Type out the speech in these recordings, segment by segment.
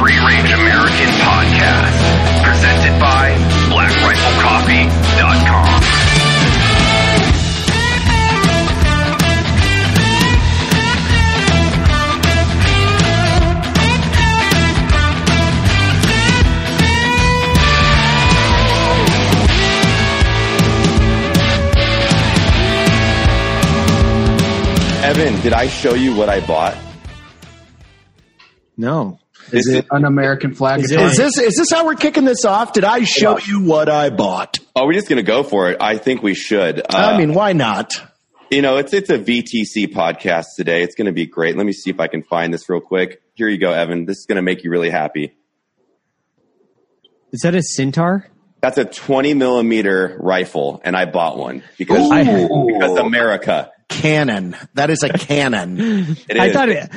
Free Range American podcast, presented by BlackRifleCoffee.com. Evan, did I show you what I bought? No. This Is it an American flag Is guitar? it- Is this is this how we're kicking this off? Did I show Yeah. you what I bought? Are we just going to go for it? I think we should. Uh, I mean, why not? you know, it's it's a VTC podcast today. It's going to be great. Let me see if I can find this real quick. Here you go, Evan. This is going to make you really happy. Is that a centaur? That's a 20 millimeter rifle, and I bought one because Ooh. because America. Cannon. That is a cannon. I thought it,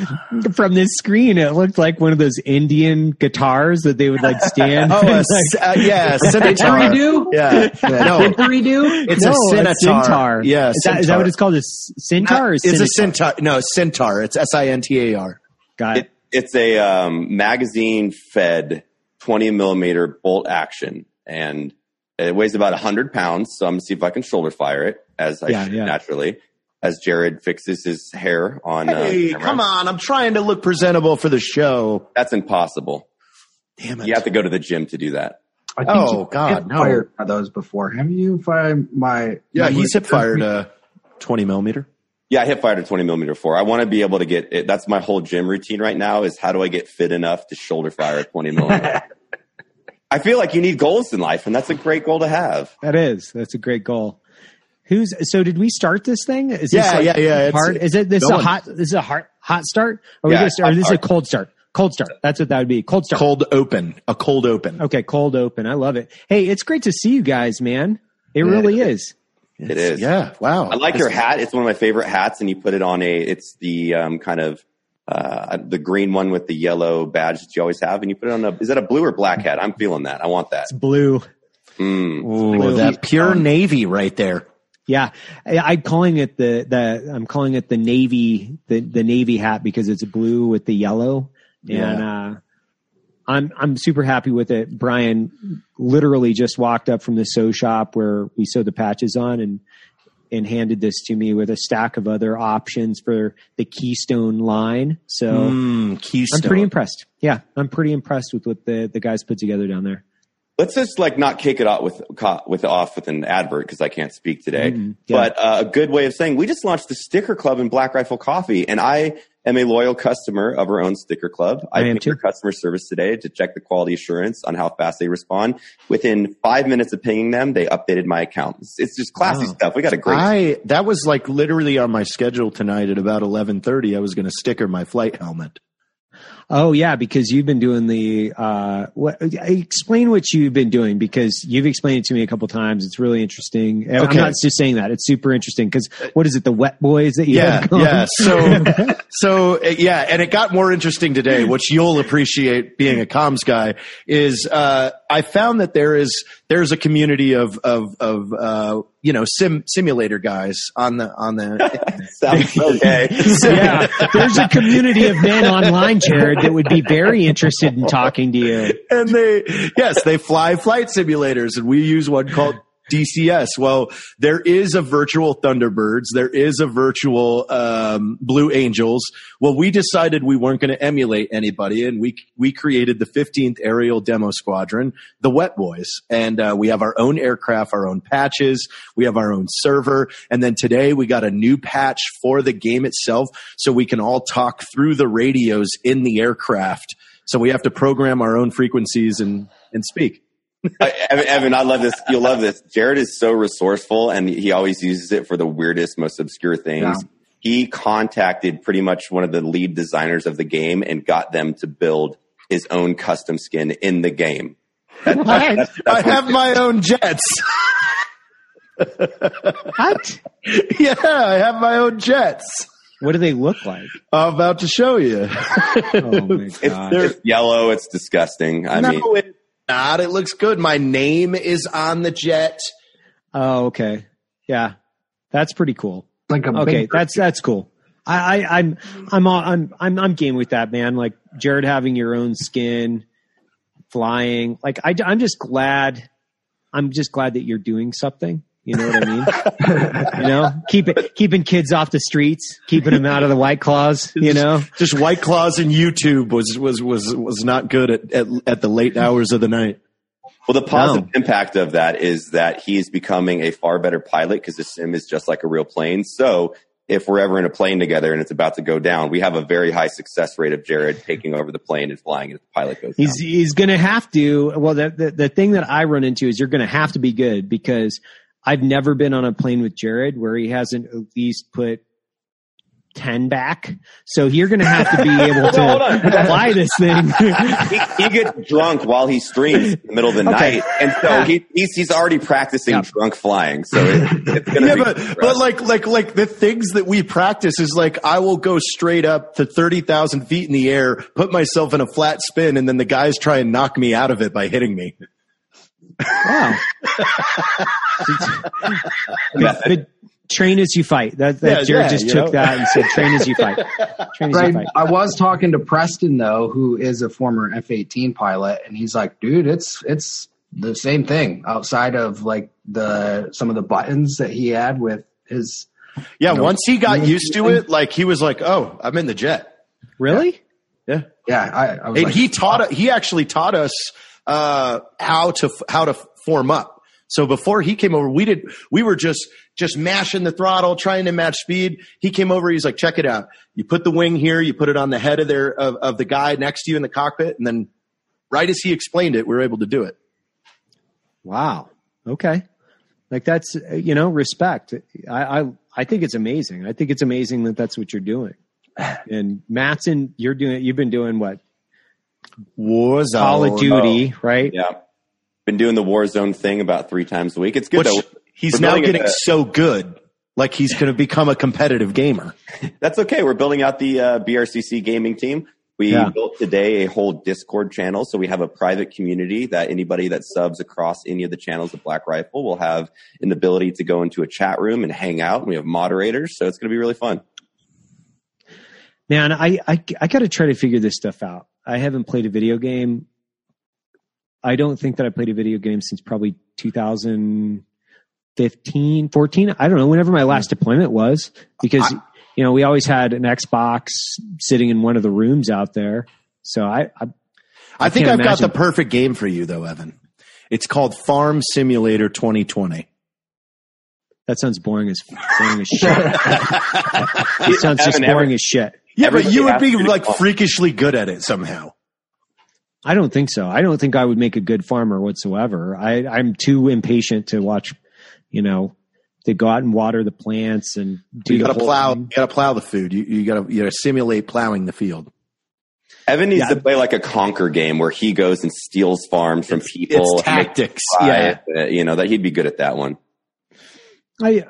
from this screen it looked like one of those Indian guitars that they would like stand. Oh, a, and, c- uh, yeah, scimitar. Didgeridoo? Yeah, no, Didgeridoo? it's no, a scimitar. centaur. Yeah, is that, is that what it's called? A s- centaur? or It's a centaur. No, centaur. It's S I N T A R. Got it. It, it's a um, magazine fed 20 millimeter bolt action, and it weighs about 100 pounds. So I'm going to see if I can shoulder fire it as I Yeah, should yeah. naturally. As Jared fixes his hair on. Hey, uh, come on! I'm trying to look presentable for the show. That's impossible. Damn it! You have to go to the gym to do that. I Oh, you've God, hip no. fired by those before. Have you fired my? yeah, my- he's hip fired a 20 millimeter. Yeah, I hit fired a 20 millimeter four. I want to be able to get it. That's my whole gym routine right now is how do I get fit enough to shoulder fire a 20 millimeter? I feel like you need goals in life, and that's a great goal to have. That is. That's a great goal. Who's so? Did we start this thing? Is this Yeah, like yeah, yeah, it's- Hard? Is it this a going. hot? This is a hot hot start? Or Yeah, we just, or hot this is a cold start? Cold start. That's what that would be. Cold start. Cold open. A cold open. Okay, cold open. I love it. Hey, it's great to see you guys, man. It really is. It is. Yeah. Wow. I like your hat. It's one of my favorite hats, and you put it on a. It's the um, kind of uh, the green one with the yellow badge that you always have, and you put it on a. Is that a blue or black hat? I'm feeling that. I want that. It's blue. Mm. Ooh, that pure navy right there. Yeah, I, I'm calling it the the I'm calling it the navy the the navy hat because it's blue with the yellow, and uh, I'm I'm super happy with it. Brian literally just walked up from the sew shop where we sew the patches on and and handed this to me with a stack of other options for the Keystone line. So Mm, Keystone. I'm pretty impressed. Yeah, I'm pretty impressed with what the the guys put together down there. Let's just like not kick it off with with off with an advert because I can't speak today. Mhm, yeah. But uh, a good way of saying we just launched the sticker club in Black Rifle Coffee, and I am a loyal customer of our own sticker club. I am pinged too. customer service today to check the quality assurance on how fast they respond. Within five minutes of pinging them, they updated my account. It's, it's just classy Wow. stuff. We got a great. I that was like literally on my schedule tonight at about eleven thirty. I was going to sticker my flight helmet. Oh yeah, because you've been doing the uh, what? Explain what you've been doing because you've explained it to me a couple times. It's really interesting. And Okay. I'm not just saying that; it's super interesting because what is it? The wet boys that you Yeah, have yeah. So, so yeah, and it got more interesting today, which you'll appreciate being a comms guy. Is uh, I found that there is there's a community of of of uh, you know sim simulator guys on the on the Sounds okay. yeah. There's a community of men online, Jared, that would be very interested in talking to you. and they yes they fly flight simulators and we use one called DCS. Well, there is a virtual Thunderbirds. There is a virtual um, Blue Angels. Well, we decided we weren't going to emulate anybody, and we we created the 15th Aerial Demo Squadron, the Wet Boys, and uh, we have our own aircraft, our own patches. We have our own server, and then today we got a new patch for the game itself, so we can all talk through the radios in the aircraft. So we have to program our own frequencies and and speak. I- Evan, Evan, I love this. You'll love this. Jared is so resourceful, and he always uses it for the weirdest, most obscure things. Yeah. He contacted pretty much one of the lead designers of the game and got them to build his own custom skin in the game. I, I have my own jets. What? yeah, I have my own jets. What do they look like? I'm about to show you. Oh my It's, god! it's yellow. It's disgusting. I no, mean, it's not. It looks good. My name is on the jet. Oh, okay. Yeah, that's pretty cool. like a Okay, that's that's cool. I, I I'm I'm all, I'm I'm I'm game with that, man. Like Jared having your own skin, flying. Like I I'm just glad. I'm just glad that you're doing something. You know what I mean? you know, keep it, keeping kids off the streets, keeping them out of the white claws. You know, Just White Claws and YouTube was was was was not good at at, at the late hours of the night. Well, the positive impact of that is that he is becoming a far better pilot because the sim is just like a real plane. So if we're ever in a plane together and it's about to go down, we have a very high success rate of Jared taking over the plane and flying it if the pilot goes down. he's he's going to have to. Well, the, the the thing that I run into is you're going to have to be good because I've never been on a plane with Jared where he hasn't at least put. 10 back. So you're going to have to be able Hold on. to fly this thing. he, he gets drunk while he streams in the middle of the Okay. night, and so he, he's he's already practicing Yeah. drunk flying. So it, it's gonna Yeah, be but but like like like the things that we practice is like I will go straight up to thirty thousand feet in the air, put myself in a flat spin, and then the guys try and knock me out of it by hitting me. wow. but train as you fight. That, that Yeah, Jared yeah, just took know? that and said, train as you fight. Train as you fight. I was talking to Preston though, who is a former F-18 pilot, and he's like, "Dude, it's it's the same thing outside of like the some of the buttons that he had with his." Yeah, No. once he got used to it, like he was like, "Oh, I'm in the jet." Really? Yeah, Yeah, I, I was and like, he taught he actually taught us uh, how to how to form up. So before he came over, we did we were just just mashing the throttle, trying to match speed. He came over, he's like, "Check it out. You put the wing here, you put it on the head of their of, of the guy next to you in the cockpit, and then right as he explained it, we were able to do it." Wow. Okay. Like that's, you know, respect. I, I, I think it's amazing. I think it's amazing that that's what you're doing. And Matson, you're doing, you've been doing what? Was Call of Duty, right? yeah. Been doing the Warzone thing about three times a week. It's good Which though. he's now getting a- so good, like he's going to become a competitive gamer. That's okay. We're building out the uh, BRCC gaming team. We Yeah. built today a whole Discord channel. So we have a private community that anybody that subs across any of the channels of Black Rifle will have an ability to go into a chat room and hang out. We have moderators. So it's going to be really fun. Man, I, I, I got to try to figure this stuff out. I haven't played a video game. I don't think that I played a video game since probably 2015, 14. I don't know, whenever my last deployment was, because, you know, we always had an Xbox sitting in one of the rooms out there. So I, I I, think I've got the perfect game for you, though, Evan. It's called Farm Simulator 2020. that sounds boring as, boring as shit. It sounds just boring every- as shit. Yeah, but you would be like freakishly good at it somehow. I don't think so. I don't think I would make a good farmer whatsoever. I, I'm too impatient to watch, you know, to go out and water the plants and do You got to plow. thing. You got to plow the food. You, you got to you got to simulate plowing the field. Evan needs Yeah. to play like a conquer game where he goes and steals farms from people. It's tactics. Yeah. it. Uh, you know that he'd be good at that one. I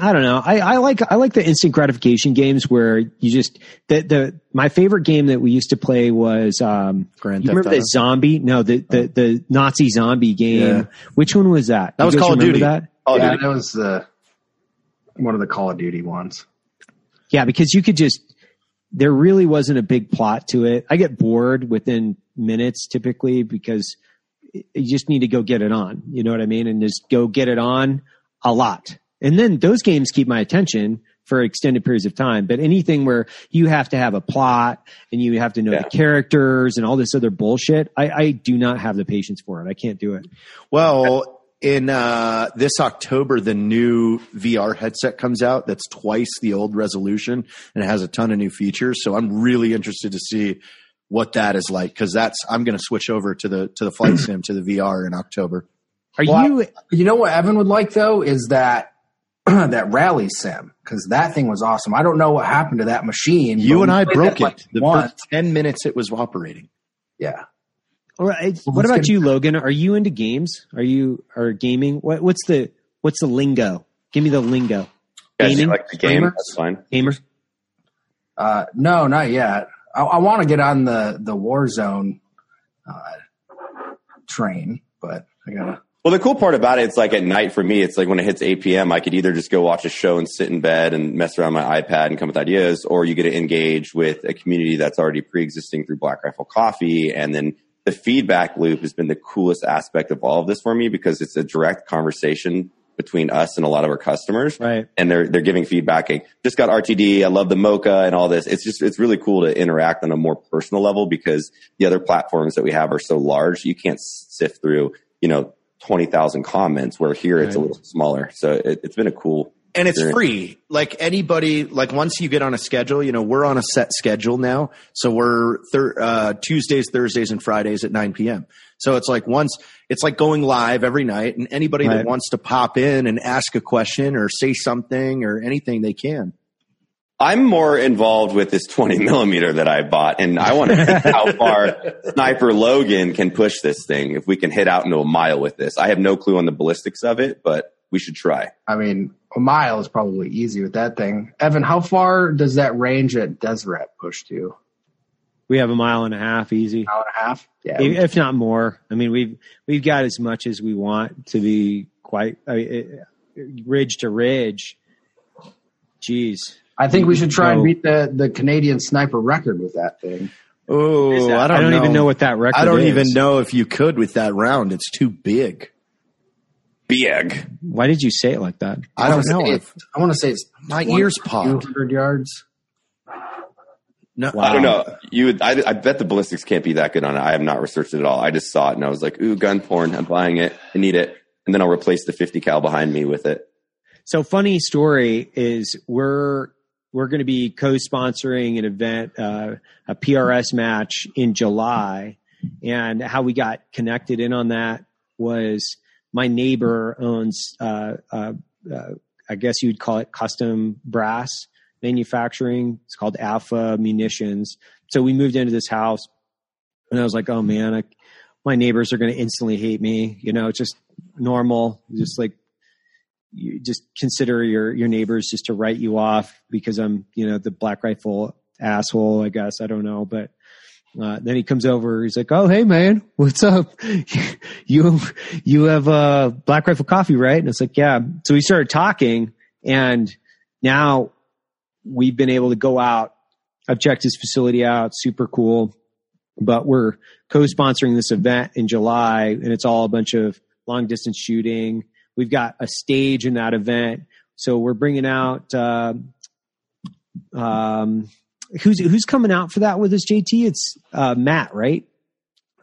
I don't know. I, I like I like the instant gratification games where you just the the my favorite game that we used to play was um Grand you Theft remember Auto? the zombie? No, the the, the Nazi zombie game. Yeah. Which one was that? That You was guys Call of Duty. That? Oh, yeah, dude. that was the one of the Call of Duty ones. Yeah, because you could just there really wasn't a big plot to it. I get bored within minutes typically because you just need to go get it on. You know what I mean? And just go get it on a lot. And then those games keep my attention for extended periods of time. But anything where you have to have a plot and you have to know Yeah. the characters and all this other bullshit, I, I do not have the patience for it. I can't do it. Well, in uh, this October, the new VR headset comes out. That's twice the old resolution, and it has a ton of new features. So I'm really interested to see what that is like because that's I'm going to switch over to the to the flight sim to the VR in October. Are Well, you? You know what Evan would like though is that that rally sim because that thing was awesome. I don't know what happened to that machine. You and I broke that, like, it the once. first ten minutes it was operating. Yeah, All right. Well, What let's about get- you, Logan? Are you into games? Are you are gaming? What, what's the what's the lingo? Give me the lingo. Guys, Gaming? like the game? Streamer? That's fine. Gamer. uh, no, not yet. I, I want to get on the the Warzone uh, train, but I gotta. Well, the cool part about it, it's like at night for me, it's like when it hits 8 p.m., I could either just go watch a show and sit in bed and mess around my iPad and come with ideas, or you get to engage with a community that's already pre-existing through Black Rifle Coffee. And then the feedback loop has been the coolest aspect of all of this for me because it's a direct conversation between us and a lot of our customers. Right. And they're, they're giving feedback. Like, just got RTD. I love the mocha and all this. It's just, it's really cool to interact on a more personal level because the other platforms that we have are so large. You can't sift through, you know, 20,000 comments where here it's a little smaller. So it, it's been a cool. and it's experience. free. Like anybody, like once you get on a schedule, you know, we're on a set schedule now. So we're thir- uh, Tuesdays, Thursdays, and Fridays at 9 p.m. So it's like once, it's like going live every night, and anybody Right. that wants to pop in and ask a question or say something or anything, they can. I'm more involved with this 20 millimeter that I bought, and I want to see how far Sniper Logan can push this thing. If we can hit out into a mile with this, I have no clue on the ballistics of it, but we should try. I mean, a mile is probably easy with that thing. Evan, how far does that range at Deseret push to? We have a mile and a half easy, Hour and a half? Yeah. if not more. I mean, we've we've got as much as we want to be quite I mean, it, ridge to ridge. Jeez, I think we should try and beat the, the Canadian sniper record with that thing. Oh, I I don't, don't, even know what that record. I don't is. even know if you could with that round. It's too big. Big. Why did you say it like that? I don't know. Say if I want to say it's my ears popped. 200 yards. No, I don't know. You would, I, I bet the ballistics can't be that good on it. I have not researched it at all. I just saw it and I was like, ooh, gun porn. I'm buying it. I need it. And then I'll replace the 50 cal behind me with it. So funny story is we're we're going to be co-sponsoring an event, uh, a PRS match in July, and how we got connected in on that was my neighbor owns, uh, uh, uh, I guess you'd call it custom brass manufacturing. It's called Alpha Munitions. So we moved into this house, and I was like, oh man, I, my neighbors are going to instantly hate me. You know, it's just normal, just like you just consider your your neighbors just to write you off because I'm you know the black rifle asshole I guess. I don't know. But uh, then he comes over. He's like oh hey man. What's up? You you have uh black rifle coffee right? And it's like yeah. So we started talking and now we've been able to go out I've checked his facility out super cool. But we're co-sponsoring this event in July and it's all a bunch of long distance shooting We've got a stage in that event, so we're bringing out. Uh, um, who's who's coming out for that with us, JT? It's uh, Matt, right?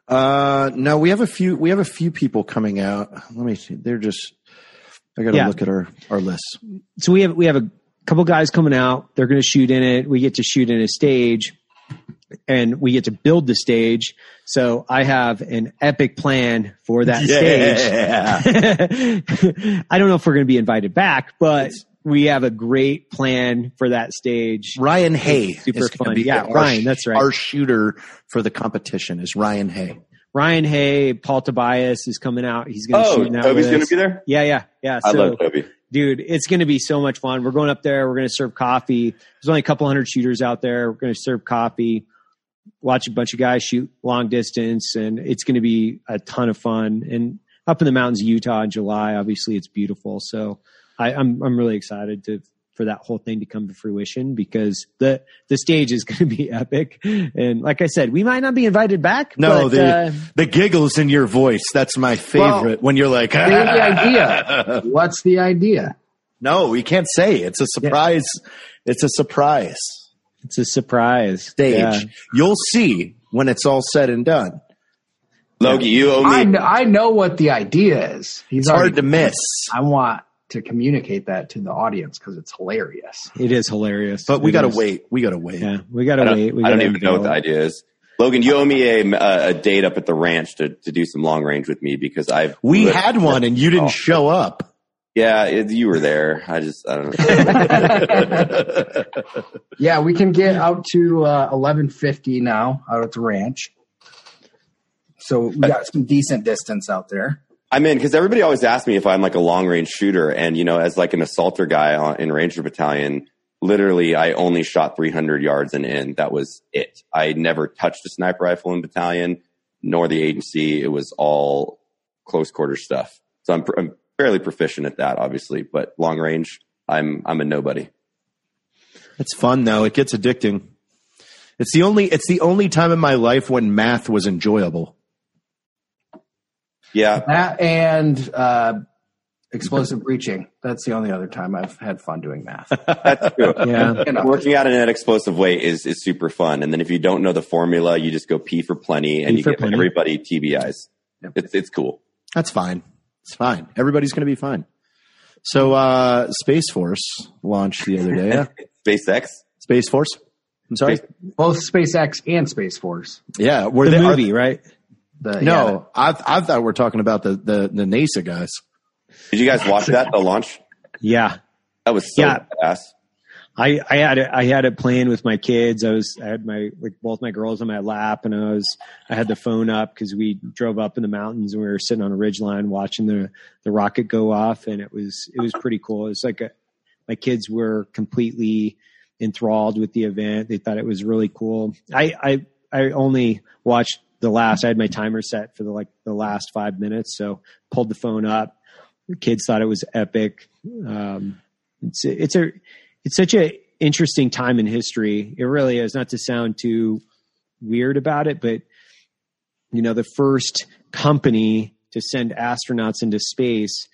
Uh, no, we have a few. We have a few people coming out. Let me see. They're just. I got to Yeah. look at our our list. So we have we have a couple guys coming out. They're going to shoot in it. We get to shoot in a stage, and we get to build the stage. So I have an epic plan for that stage. I don't know if we're going to be invited back, but we have a great plan for that stage. Ryan Hay, Super is fun. be Yeah, our- Ryan, that's right. Our shooter for the competition is Ryan Hay. Ryan Hay, Paul Tobias is coming out. He's going to Oh, shoot now. that. Toby's going to be there? Yeah, yeah, yeah. I So, love Toby. dude, it's going to be so much fun. We're going up there. We're going to serve coffee. There's only a couple hundred shooters out there. We're going to serve coffee, watch a bunch of guys shoot long distance, and it's going to be a ton of fun. And up in the mountains of Utah in July, obviously, it's beautiful. So I, I'm I'm really excited to for that whole thing to come to fruition because the the stage is going to be epic. And like I said, we might not be invited back. No, but, the uh, the giggles in your voice. That's my favorite. when you're like, Say the idea. What's the idea? no, we can't say. It's a surprise. It's a surprise it's a surprise stage. Yeah. You'll see when it's all said and done. Logie, you owe I, me. kn- I know what the idea is. He's It's already, hard to miss. I want to communicate that to the audience because it's hilarious. It is hilarious. But we got to wait. We got to wait. Yeah, we got to I don't, wait. We I don't gotta even know what the idea is. Logan, you owe me a, a, a date up at the ranch to, to do some long range with me because I've. We had one and you didn't show up. Yeah, it, you were there. I just, I don't know. Yeah, we can get out to uh, eleven fifty now out at the ranch. So we got some decent distance out there. I'm in because everybody always asks me if I'm like a long range shooter, and you know, as like an assaulter guy in Ranger Battalion, literally I only shot 300 yards and in. That was it. I never touched a sniper rifle in battalion, nor the agency. It was all close quarter stuff. So I'm, I'm fairly proficient at that, obviously, but long range, I'm I'm a nobody. It's fun though. It gets addicting. It's the only it's the only time in my life when math was enjoyable. Yeah, That and uh, explosive breaching. That's the only other time I've had fun doing math. that's true. Yeah. You know. Working out in an explosive way is is super fun. And then if you don't know the formula, you just go P for plenty, and P you get plenty. everybody TBIs. Yep. It's it's cool. That's fine. It's fine. Everybody's going to be fine. So, uh, Space Force launched the other day. Yeah. SpaceX. Space Force. I'm sorry. Space- Both SpaceX and Space Force. Yeah. Were The they, are- movie, right? The, yeah, no, I, I thought we are talking about the, the, the NASA guys. Did you guys watch that? The launch. Yeah. That was so Yeah. badass. I, I had it, I had it playing with my kids. I was, I had my, like both my girls on my lap and I was, I had the phone up because we drove up in the mountains and we were sitting on a ridge line watching the, the rocket go off. And it was, it was pretty cool. It's like a, my kids were completely enthralled with the event. They thought it was really cool. I, I, I only watched the last, I had my timer set for the, like the last five minutes. So pulled the phone up. The kids thought it was epic. Um, it's, it's a, it's such a interesting time in history. It really is. Not to sound too weird about it, but you know, the first company to send astronauts into space.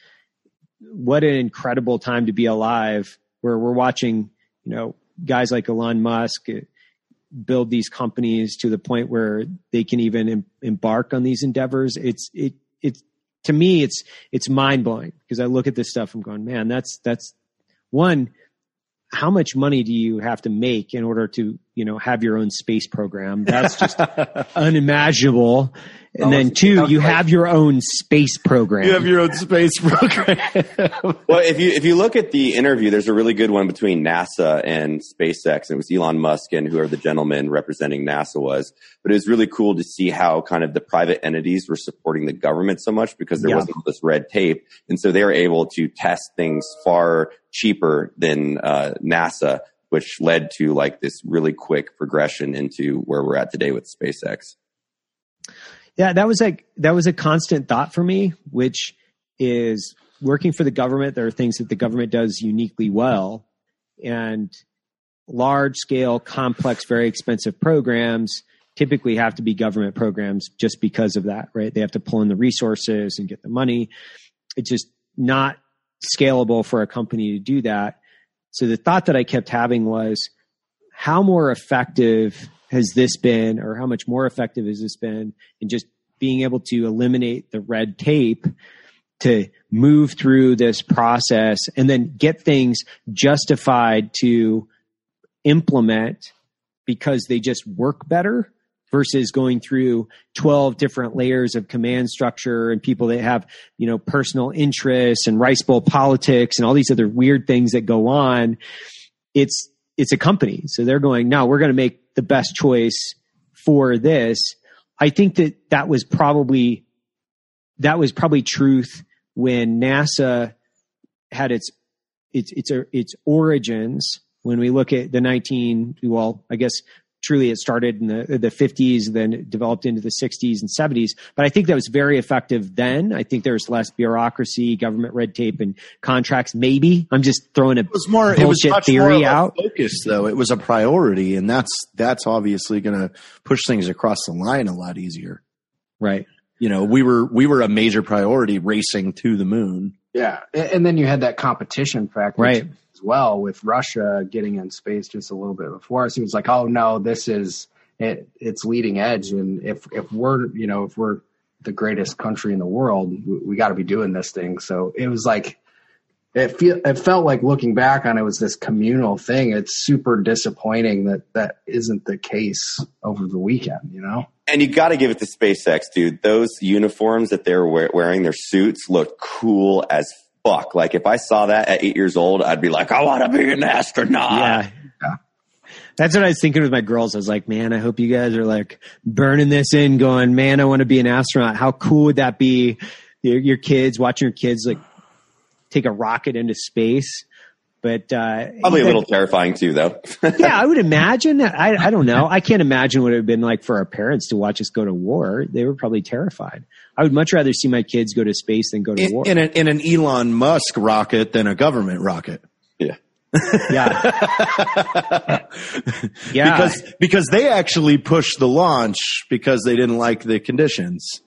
What an incredible time to be alive! Where we're watching, you know, guys like Elon Musk uh, build these companies to the point where they can even em- embark on these endeavors. It's it it's to me it's it's mind blowing because I look at this stuff. I'm going, man, that's that's one how much money do you have to make in order to you know have your own space program that's just unimaginable and Oh, then two sounds you have your own space program You have your own space program. Well, if you if you look at the interview, there's a really good one between NASA and SpaceX. It was Elon Musk and whoever the gentleman representing NASA was. But it was really cool to see how kind of the private entities were supporting the government so much because there Yeah. wasn't all this red tape, and so they were able to test things far cheaper than uh, NASA, which led to like this really quick progression into where we're at today with SpaceX. yeah that was like that was a constant thought for me which is working for the government. There are things that the government does uniquely well and large scale complex very expensive programs typically have to be government programs just because of that right? They have to pull in the resources and get the money. It's just not scalable for a company to do that so the thought that i kept having was how more effective has this been or how much more effective has this been in just being able to eliminate the red tape to move through this process and then get things justified to implement because they just work better versus going through 12 different layers of command structure and people that have, you know, personal interests and rice bowl politics and all these other weird things that go on. It's, it's a company. So they're going, no, we're going to make the best choice for this. I think that that was probably, that was probably truth when NASA had its, its, its, its origins when we look at the 19 well i guess truly it started in the the 50s then it developed into the 60s and 70s but i think that was very effective then i think there was less bureaucracy government red tape and contracts maybe i'm just throwing a It was more. It was bullshit much theory out focus, though. It was a priority, and that's that's obviously going to push things across the line a lot easier. right You know, we were we were a major priority racing to the moon. Yeah, and then you had that competition factor Right. as well with Russia getting in space just a little bit before us. He was like, "Oh no, this is it. It's leading edge, and if if we're you know if we're the greatest country in the world, we, we got to be doing this thing." So it was like it feel it felt like looking back on it was this communal thing. It's super disappointing that that isn't the case over the weekend. You know. And you got to give it to SpaceX, dude. Those uniforms that they're wearing, their suits look cool as fuck. Like if I saw that at eight years old, I'd be like, I want to be an astronaut. yeah Yeah. That's what I was thinking with my girls. I was like, man, I hope you guys are like burning this in, going, man, I want to be an astronaut. How cool would that be? Your, your kids, watching your kids like take a rocket into space. But uh, Probably a that- little terrifying too, though. yeah, I would imagine. I, I don't know. I can't imagine what it would have been like for our parents to watch us go to war. They were probably terrified. I would much rather see my kids go to space than go to In, war. in, a, in an Elon Musk rocket than a government rocket. yeah. yeah. yeah. Because because they actually pushed the launch because they didn't like the conditions.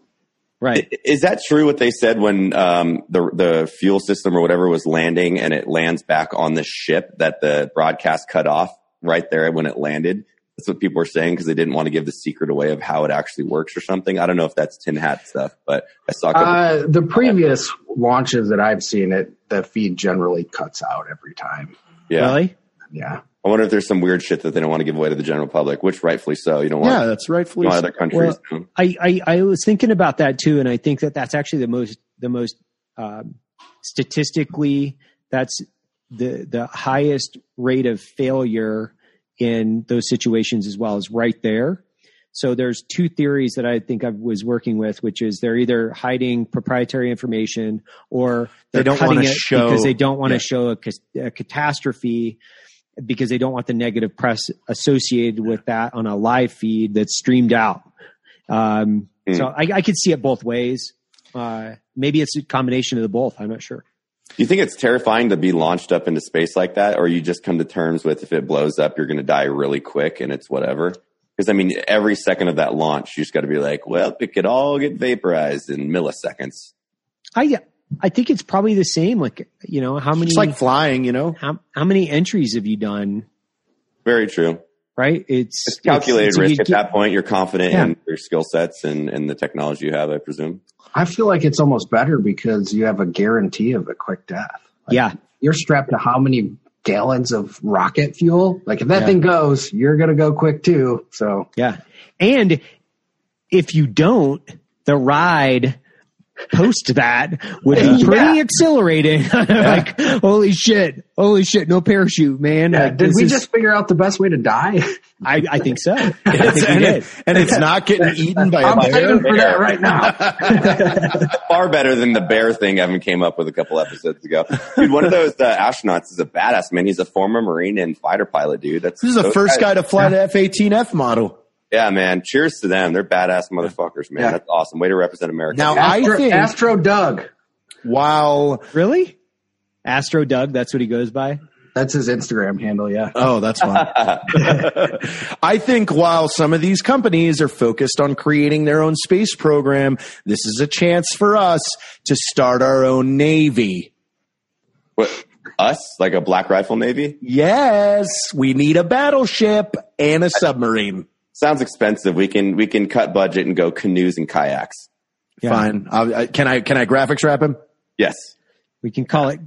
Right. Is that true what they said when um, the the fuel system or whatever was landing and it lands back on the ship that the broadcast cut off right there when it landed? That's what people were saying because they didn't want to give the secret away of how it actually works or something. I don't know if that's tin hat stuff, but I saw a couple. Uh, the previous launches that I've seen, it the feed generally cuts out every time. yeah, Really? Yeah, I wonder if there's some weird shit that they don't want to give away to the general public, which rightfully so. You don't want Yeah, that's rightfully. you so. other countries. Well. I, I, I was thinking about that too, and I think that that's actually the most the most um, statistically that's the the highest rate of failure in those situations as well is right there. So there's two theories that I think I was working with, which is they're either hiding proprietary information or They they're don't cutting wanna it show- because they don't want to yeah. show a, a catastrophe because they don't want the negative press associated with that on a live feed that's streamed out. Um, Hmm. So I, I could see it both ways. Uh, maybe it's a combination of the both. I'm not sure. Do you think it's terrifying to be launched up into space like that, or you just come to terms with if it blows up, you're going to die really quick and it's whatever? Because I mean, every second of that launch, you just got to be like, well, it could all get vaporized in milliseconds. I I think it's probably the same. Like you know, how many It's like flying, you know. how how many entries have you done? Very true. Right? It's It's calculated it's- risk at get- that point. You're confident Yeah. in your skill sets and, and the technology you have, I presume. I feel like it's almost better because you have a guarantee of a quick death. Like, Yeah, you're strapped to how many gallons of rocket fuel? Like if that Yeah. thing goes, you're gonna go quick too. So yeah. And if you don't, the ride post that would be pretty Yeah. accelerating. like, holy shit, holy shit, no parachute, man. yeah, Like, did we is- just figure out the best way to die? I, I think so. I think and, it- and it's not getting eaten by a I'm bear. paying for that right now. Far better than the bear thing Evan came up with a couple episodes ago. Dude, one of those uh, astronauts is a badass, man. He's a former Marine and fighter pilot, dude. That's This is the first guys- guy to fly the F-18F model. Yeah, man. Cheers to them. They're badass motherfuckers, man. Yeah. That's awesome. Way to represent America. Now, Astro, I think Astro Doug. Wow. Really? Astro Doug, that's what he goes by. That's his Instagram handle. Yeah. Oh, that's fine. I think while some of these companies are focused on creating their own space program, this is a chance for us to start our own navy. What, us? Like a Black Rifle Navy? Yes, we need a battleship and a submarine. Sounds expensive. We can we can cut budget and go canoes and kayaks. Fine. I'll, I, can I can I graphics wrap him? Yes. We can call it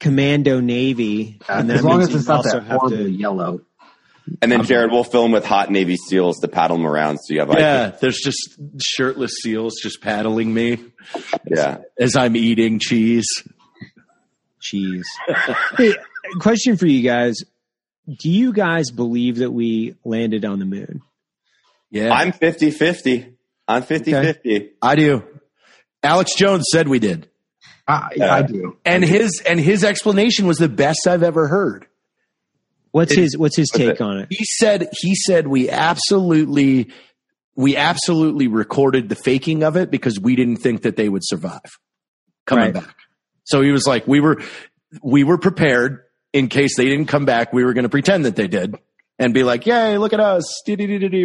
Commando Navy. and that as long as it's not that have horrible to- yellow. And then Jared, we'll film with hot Navy SEALs to paddle them around so you have Yeah, there's just shirtless seals just paddling me yeah. as I'm eating cheese. cheese. hey, question for you guys. Do you guys believe that we landed on the moon? Yeah, I'm 50-50. I'm 50-50. I do. Alex Jones said we did. I, I do. And his and his explanation was the best I've ever heard. What's his What's his What's take it? on it? He said he said we absolutely we absolutely recorded the faking of it because we didn't think that they would survive coming Right. back. So he was like we were we were prepared in case they didn't come back, we were going to pretend that they did and be like, "Yay, look at us."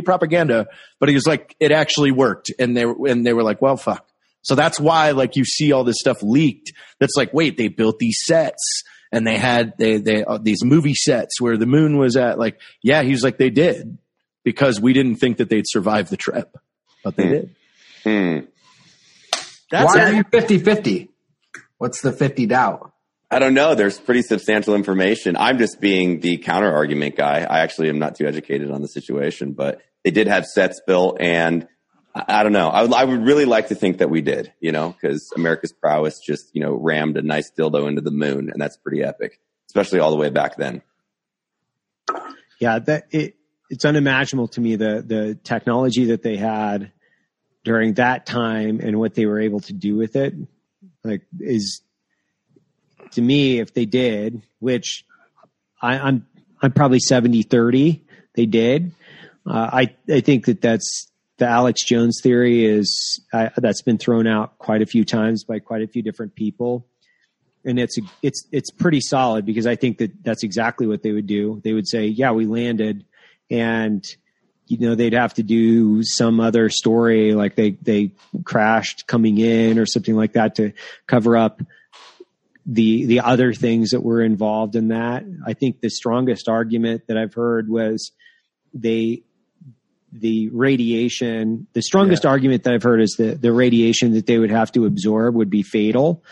Propaganda. But he was like it actually worked and they were and they were like, "Well, fuck." So that's why like you see all this stuff leaked. That's like, wait, they built these sets and they had they they uh, these movie sets where the moon was at. Like, yeah, he's like they did because we didn't think that they'd survive the trip, but they Hmm. did. Hmm. That's Why it. are you 50 50? What's the 50 doubt? I don't know. There's pretty substantial information. I'm just being the counter argument guy. I actually am not too educated on the situation, but they did have sets built and I, don't know. I would, I would really like to think that we did, you know, because America's prowess just, you know, rammed a nice dildo into the moon and that's pretty epic, especially all the way back then. Yeah, that it it's unimaginable to me the the technology that they had during that time and what they were able to do with it. Like is to me, if they did, which I, I'm I'm probably 70 30. They did. Uh, I I think that that's the Alex Jones theory is that's been thrown out quite a few times by quite a few different people, and it's it's it's pretty solid because I think that that's exactly what they would do. They would say, "Yeah, we landed," and you know they'd have to do some other story like they they crashed coming in or something like that to cover up the the other things that were involved in that. I think the strongest argument that I've heard was they the radiation, the strongest yeah. argument that I've heard is that the radiation that they would have to absorb would be fatal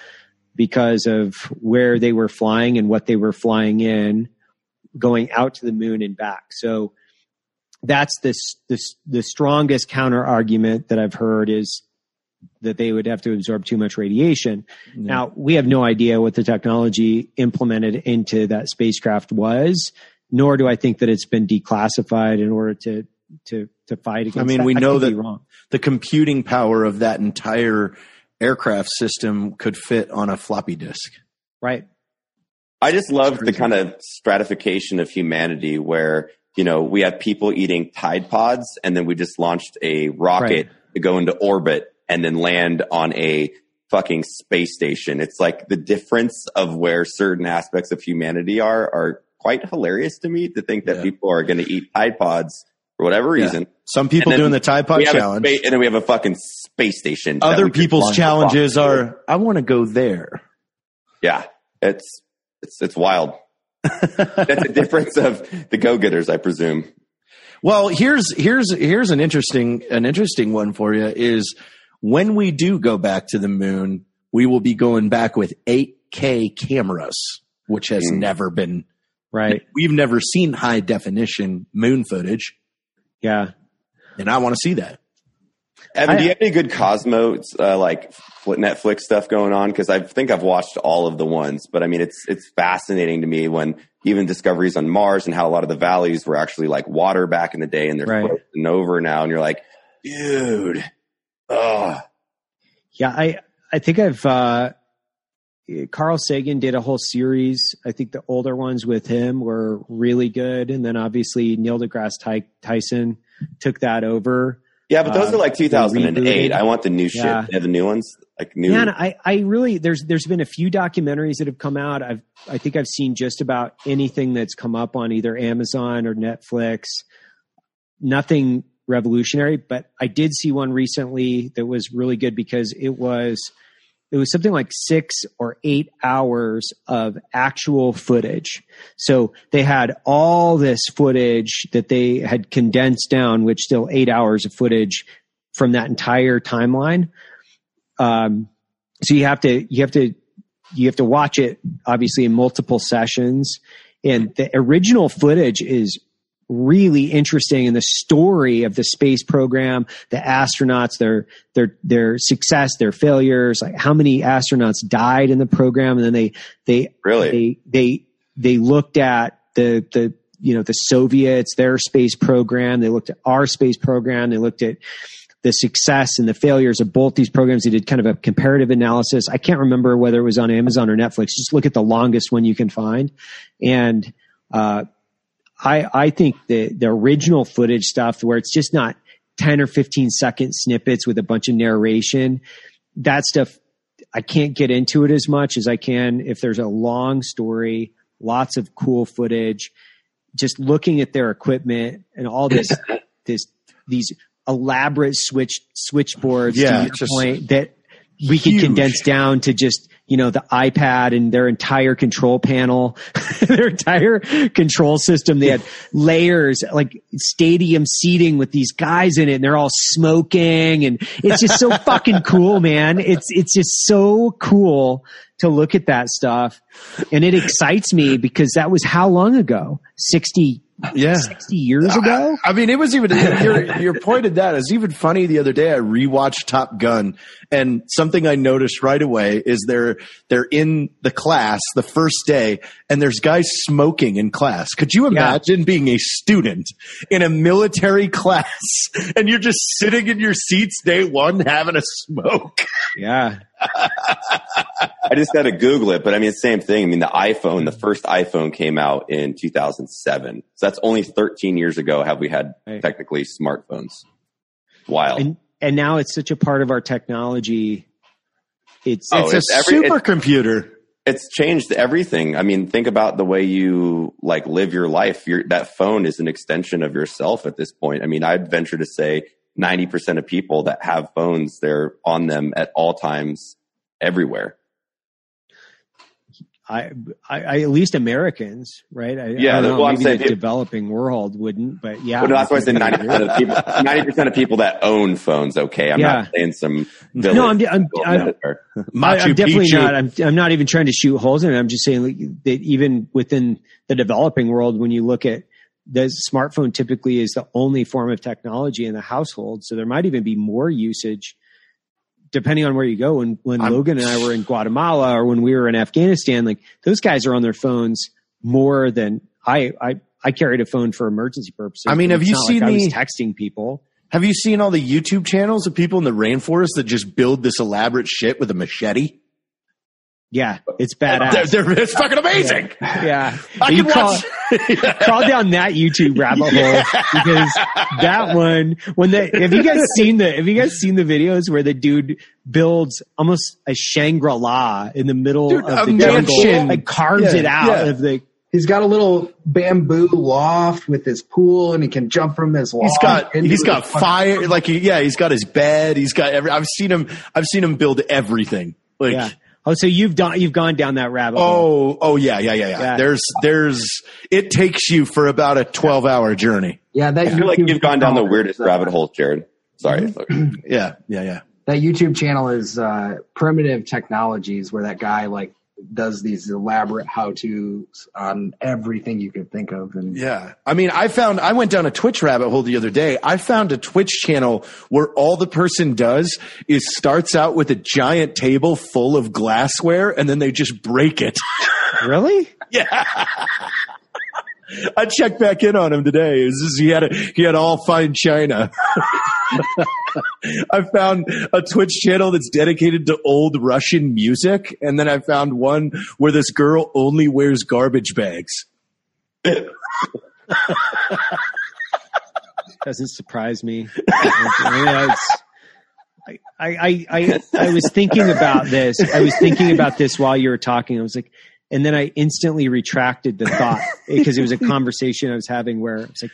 because of where they were flying and what they were flying in going out to the moon and back. So that's this, this, the strongest counter argument that I've heard is that they would have to absorb too much radiation. Yeah. Now, we have no idea what the technology implemented into that spacecraft was, nor do I think that it's been declassified in order to to to fight against. I mean, that. we know that the computing power of that entire aircraft system could fit on a floppy disk. Right. I just love the kind of stratification of humanity where you know we have people eating Tide Pods, and then we just launched a rocket right. to go into orbit and then land on a fucking space station. It's like the difference of where certain aspects of humanity are are quite hilarious to me to think that yeah. people are going to eat Tide Pods for whatever reason. Yeah. Some people doing the Tide Pod challenge. Spa- and then we have a fucking space station. Other people's challenges are, I want to go there. Yeah. It's, it's, it's wild. That's a difference of the go-getters, I presume. Well, here's, here's, here's an interesting, an interesting one for you is when we do go back to the moon, we will be going back with 8K cameras, which has mm. never been right. We've never seen high definition moon footage. Yeah. And I want to see that. Evan, do you have any good Cosmo uh, like Netflix stuff going on? Because I think I've watched all of the ones, but I mean, it's it's fascinating to me when even discoveries on Mars and how a lot of the valleys were actually like water back in the day, and they're right. frozen over now, and you're like, dude, oh, yeah. I I think I've uh, Carl Sagan did a whole series. I think the older ones with him were really good, and then obviously Neil deGrasse Ty- Tyson took that over. Yeah, but those uh, are like 2008. I want the new shit. Yeah. The new ones, like new. Man, I, I really there's there's been a few documentaries that have come out. I've I think I've seen just about anything that's come up on either Amazon or Netflix. Nothing revolutionary, but I did see one recently that was really good because it was it was something like six or eight hours of actual footage. So they had all this footage that they had condensed down, which still eight hours of footage from that entire timeline. Um, so you have to, you have to, you have to watch it obviously in multiple sessions. And the original footage is really interesting in the story of the space program, the astronauts, their their their success, their failures, like how many astronauts died in the program, and then they they really they they they looked at the the you know the Soviets, their space program, they looked at our space program, they looked at the success and the failures of both these programs. They did kind of a comparative analysis. I can't remember whether it was on Amazon or Netflix. Just look at the longest one you can find, and uh, I, I think the, the original footage stuff where it's just not 10 or 15 second snippets with a bunch of narration, that stuff, I can't get into it as much as I can if there's a long story, lots of cool footage, just looking at their equipment and all this, this, these elaborate switch switchboards yeah, to your point that we huge. could condense down to just you know, the iPad and their entire control panel, their entire control system. They had layers like stadium seating with these guys in it and they're all smoking and it's just so fucking cool, man. It's, it's just so cool to look at that stuff. And it excites me because that was how long ago? 60, yeah. 60 years ago? I, I mean, it was even, your, your point of that is even funny. The other day I rewatched Top Gun and something I noticed right away is they're, they're in the class the first day and there's guys smoking in class. Could you imagine yeah. being a student in a military class and you're just sitting in your seats day one having a smoke? Yeah. I just had to Google it, but I mean, same thing. I mean, the iPhone, the first iPhone came out in 2007. So that's only 13 years ago have we had Right. technically smartphones. Wild. and and now it's such a part of our technology. It's Oh, it's, it's a every- it- supercomputer. it's changed everything. I mean, think about the way you like live your life. Your, that phone is an extension of yourself at this point. I mean, I'd venture to say 90% of people that have phones, they're on them at all times everywhere. I, I, I at least Americans, right? I, Yeah, I don't know, well, I'm saying the it- developing world wouldn't, but yeah. But that's why I said 90% of people, 90% of people that own phones. Okay. I'm Yeah. not saying some. No, I'm, I'm, I'm, I, Machu I'm definitely Picchu. not. I'm, I'm not even trying to shoot holes in it. I'm just saying like, that even within the developing world, when you look at the smartphone, typically is the only form of technology in the household. So there might even be more usage depending on where you go. When when I'm- Logan and I were in Guatemala or when we were in Afghanistan, like those guys are on their phones more than I. I I carried a phone for emergency purposes. I mean, have you seen like I was texting people? Have you seen all the YouTube channels of people in the rainforest that just build this elaborate shit with a machete? Yeah, it's They're, badass. they're- it's fucking amazing. Yeah, I You can crawl- watch. crawl down that YouTube rabbit hole because that one when the have you guys seen the have you guys seen the videos where the dude builds almost a Shangri La in the middle Dude, of a the jungle, mansion. like carves Yeah, it out yeah. of the He's got a little bamboo loft with his pool, and he can jump from his loft. He's got he's got fire like yeah he's got his bed he's got every I've seen him I've seen him build everything like yeah. Oh, so you've done you've gone down that rabbit hole. oh oh yeah yeah yeah yeah Yeah. there's there's it takes you for about a 12 hour journey Yeah, that I feel like you've gone down the weirdest is, uh, rabbit hole, Jared. Sorry. yeah yeah yeah That YouTube channel is uh, primitive technologies, where that guy like does these elaborate how tos on everything you could think of, and Yeah. I mean, I found, I went down a Twitch rabbit hole the other day. I found a Twitch channel where all the person does is starts out with a giant table full of glassware and then they just break it. Really? yeah. I checked back in on him today. Just- he had a, he had all fine china. I found a Twitch channel that's dedicated to old Russian music, and then I found one where this girl only wears garbage bags. Doesn't surprise me. I, I, I, I was thinking about this. I was thinking about this while you were talking. I was like, and then I instantly retracted the thought because it was a conversation I was having where I was like,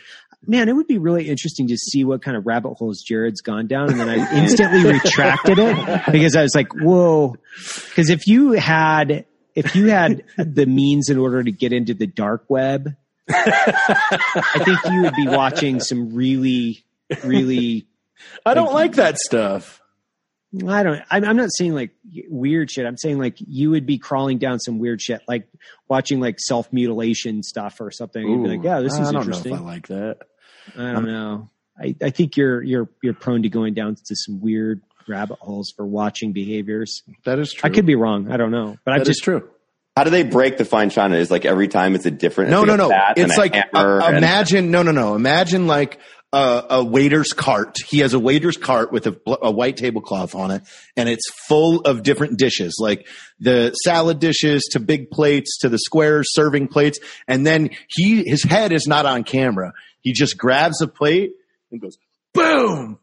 man, it would be really interesting to see what kind of rabbit holes Jared's gone down. And then I instantly retracted it because I was like, whoa. Because if you had, if you had the means in order to get into the dark web, I think you would be watching some really, really. I don't like that stuff. I don't. I'm, I'm not saying like weird shit. I'm saying like you would be crawling down some weird shit, like watching like self mutilation stuff or something. You'd be like, yeah, this I is don't interesting. know if I like that. I don't know. I, I think you're you're you're prone to going down to some weird rabbit holes for watching behaviors. That is true. I could be wrong. I don't know, but I That is just true. How do they break the fine china? Is like every time it's a different. No, it's no, like a no. bat and It's a like hammer uh, and- imagine. No, no, no. Imagine like a, a waiter's cart. He has a waiter's cart with a, a white tablecloth on it, and it's full of different dishes, like the salad dishes to big plates to the square serving plates. And then he, his head is not on camera. He just grabs a plate and goes boom,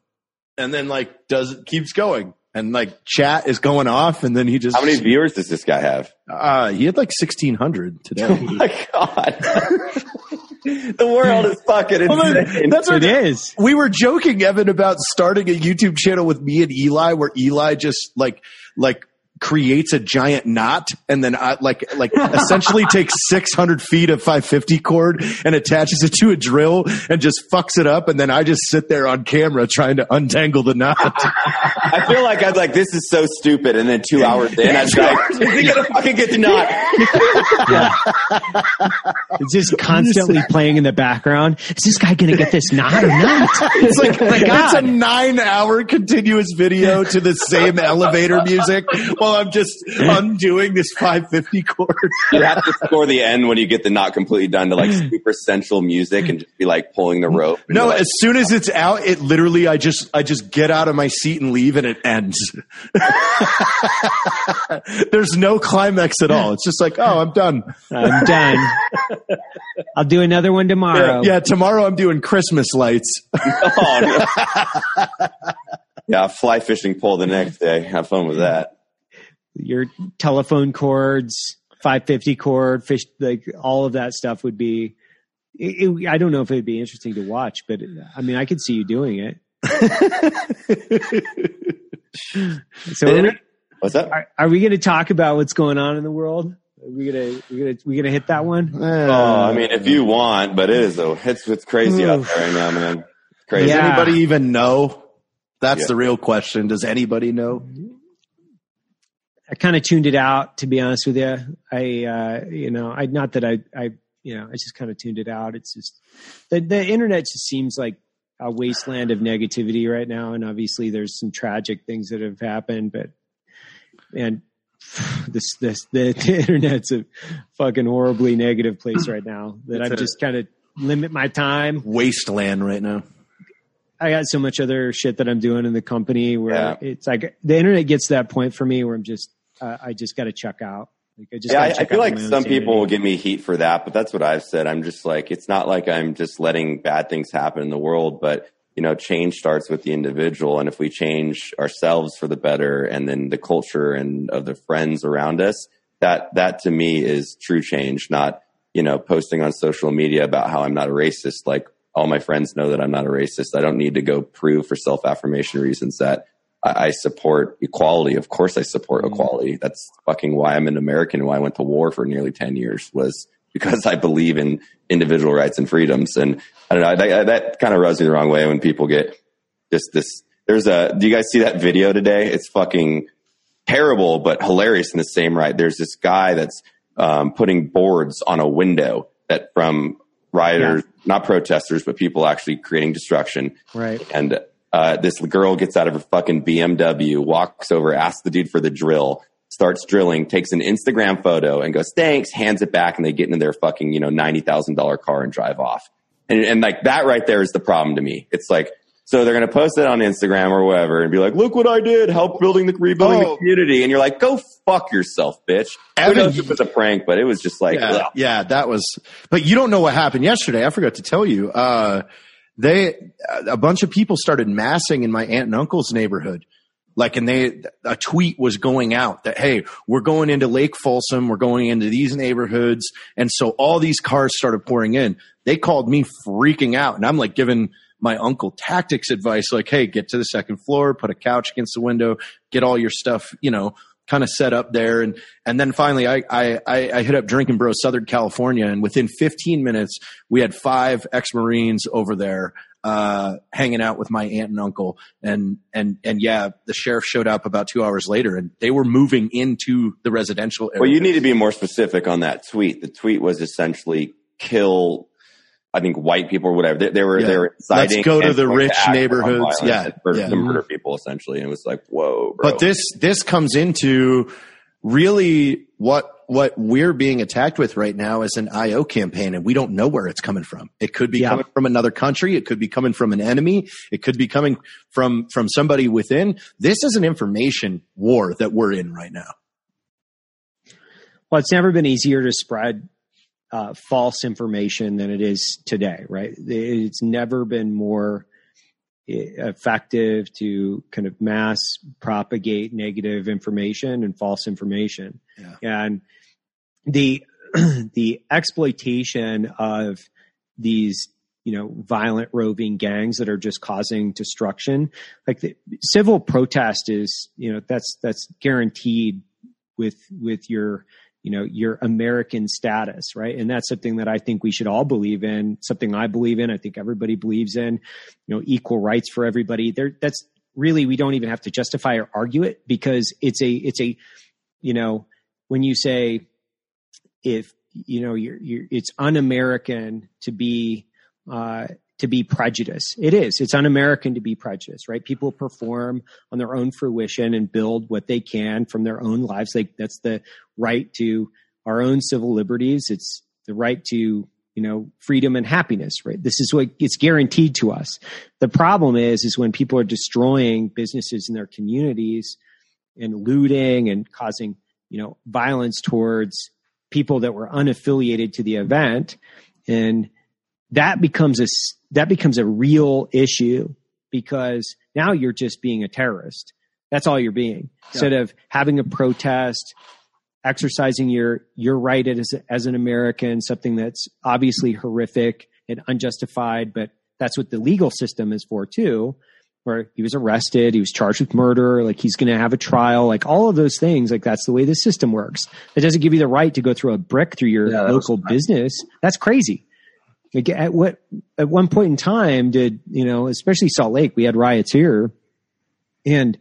and then like does keeps going. And like chat is going off, and then he just How many viewers does this guy have? Uh, he had like sixteen hundred today. Oh my god! the world is fucking Well, insane. that's what it is. we were joking, Evan, about starting a YouTube channel with me and Eli, where Eli just like like creates a giant knot and then I, like like essentially takes 600 feet of 550 cord and attaches it to a drill and just fucks it up and then I just sit there on camera trying to untangle the knot. I feel like I'd like this is so stupid, and then two hours in, I'd be like, "Is he gonna fucking get the knot?" yeah. It's just constantly playing in the background. Is this guy going to get this knot or not? It's like Oh my it's a nine hour continuous video to the same elevator music while while I'm just undoing this 550 cord. You have to score the end when you get the knot completely done to like super sensual music and just be like pulling the rope. No, like, as soon as it's out, it literally I just I just get out of my seat and leave and it ends. There's no climax at all. It's just like, oh, I'm done. I'm done. I'll do another one Yeah, tomorrow. yeah, tomorrow I'm doing Christmas lights. oh, no. yeah, fly fishing pole the next day. Have fun with that. Your telephone cords, 550 cord, fish, like all of that stuff would be. It, it- I don't know if it'd be interesting to watch, but I mean, I could see you doing it. So, are we, What's that? are, are we going to talk about what's going on in the world? Are we gonna we gonna we gonna hit that one? Uh, oh, I mean, if you want, but it is a it's it's crazy out there right now, man. It's crazy. Does Yeah. anybody even know? That's Yeah. the real question. Does anybody know? I kind of tuned it out to be honest with you. I uh, you know I not that I I you know I just kind of tuned it out. It's just the the internet just seems like a wasteland of negativity right now, and obviously there's some tragic things that have happened, but and this this the, the internet's a fucking horribly negative place right now that I've just kind of limit my time. Wasteland right now. I got so much other shit that I'm doing in the company where Yeah. it's like the internet gets to that point for me where I'm just uh, I just got to check out. Like I just yeah, I, I feel like some people will give me heat for that, but that's what I've said. I'm just like, it's not like I'm just letting bad things happen in the world, but you know, change starts with the individual. And if we change ourselves for the better and then the culture and of the friends around us, that, that to me is true change, not, you know, posting on social media about how I'm not a racist. Like all my friends know that I'm not a racist. I don't need to go prove for self affirmation reasons that I, I support equality. Of course I support equality. That's fucking why I'm an American, and why I went to war for nearly 10 years was because I believe in individual rights and freedoms. And I don't know, that, that kind of rubs me the wrong way when people get just this. There's a, do you guys see that video today? It's fucking terrible, but hilarious in the same right. There's this guy that's um, putting boards on a window that from rioters, not protesters, but people actually creating destruction. right. And uh, this girl gets out of her fucking BMW, walks over, asks the dude for the drill, starts drilling, takes an Instagram photo and goes, thanks, hands it back, and they get into their fucking, you know, $90,000 car and drive off. And, and like that right there is the problem to me. It's like, so they're going to post it on Instagram or whatever and be like, look what I did, help building the, rebuilding Oh. the community. And you're like, go fuck yourself, bitch. Who Evan, knows if it was a prank, but it was just like, yeah, yeah, that was. But you don't know what happened yesterday. I forgot to tell you. Uh, they a bunch of people started massing in my aunt and uncle's neighborhood. Like, and they a tweet was going out that hey, we're going into Lake Folsom, we're going into these neighborhoods, and so all these cars started pouring in. They called me freaking out, and I'm like giving my uncle tactics advice, like, hey, get to the second floor, put a couch against the window, get all your stuff, you know, kind of set up there. And, and then finally I, I, I, hit up Drinking Bros Southern California and within 15 minutes we had five ex-Marines over there, uh, hanging out with my aunt and uncle. And, and, and yeah, the sheriff showed up about two hours later and they were moving into the residential area. Well, you need to be more specific on that tweet. The tweet was essentially kill, I think, white people or whatever. They, they were Yeah. they were inciting. Let's go to the rich act on neighborhoods. violence Yeah, and murder, yeah. to mm-hmm. murder people essentially. And it was like, whoa, bro. But this this comes into really what what we're being attacked with right now is an IO campaign, and we don't know where it's coming from. It could be Yeah. coming from another country. It could be coming from an enemy. It could be coming from from somebody within. This is an information war that we're in right now. Well, it's never been easier to spread uh, false information than it is today, right? It's never been more e- effective to kind of mass propagate negative information and false information. Yeah. And the the exploitation of these you know violent roving gangs that are just causing destruction like the civil protest is you know that's that's guaranteed with with your you know your american status right? And that's something that i think we should all believe in something i believe in i think everybody believes in you know equal rights for everybody. There that's really we don't even have to justify or argue it because it's a it's a you know when you say if you know you're, you're it's un-american to be uh to be prejudiced. It is. It's un-American to be prejudiced, right? People perform on their own fruition and build what they can from their own lives. Like that's the right to our own civil liberties. It's the right to, you know, freedom and happiness, right? This is what it's guaranteed to us. The problem is, is when people are destroying businesses in their communities and looting and causing, you know, violence towards people that were unaffiliated to the event. And that becomes a, that becomes a real issue because now you're just being a terrorist. That's all you're being. Yeah. Instead of having a protest, exercising your your right as as an American, something that's obviously horrific and unjustified, but that's what the legal system is for too. Where he was arrested, he was charged with murder, like he's going to have a trial, like all of those things. Like that's the way the system works. It doesn't give you the right to go through a brick through your yeah, local business. That's crazy. At what at one point in time did you know, especially Salt Lake, we had riots here, and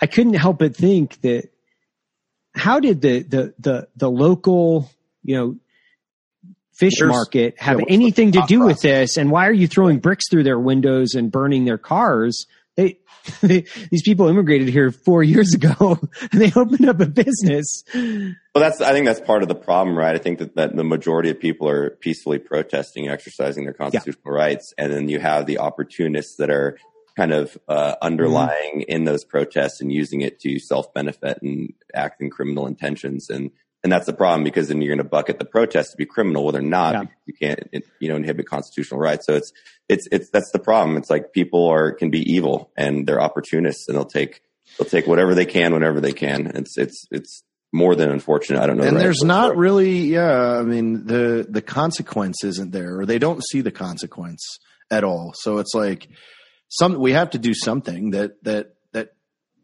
I couldn't help but think that how did the the the the local you know fish There's, market have anything to do with this? And why are you throwing bricks through their windows and burning their cars they, these people immigrated here four years ago and they opened up a business well that's i think that's part of the problem right i think that, that the majority of people are peacefully protesting exercising their constitutional yeah. rights and then you have the opportunists that are kind of uh, underlying mm-hmm. in those protests and using it to self benefit and act in criminal intentions. And and that's the problem because then you're going to bucket the protests to be criminal. Well, they're not. Yeah. You can't, you know, inhibit constitutional rights. So it's it's it's that's the problem. It's like people are can be evil and they're opportunists and they'll take they'll take whatever they can whenever they can. It's it's it's more than unfortunate. I don't know. And right there's not really, yeah. I mean, the the consequence isn't there, or they don't see the consequence at all. So it's like some we have to do something that that that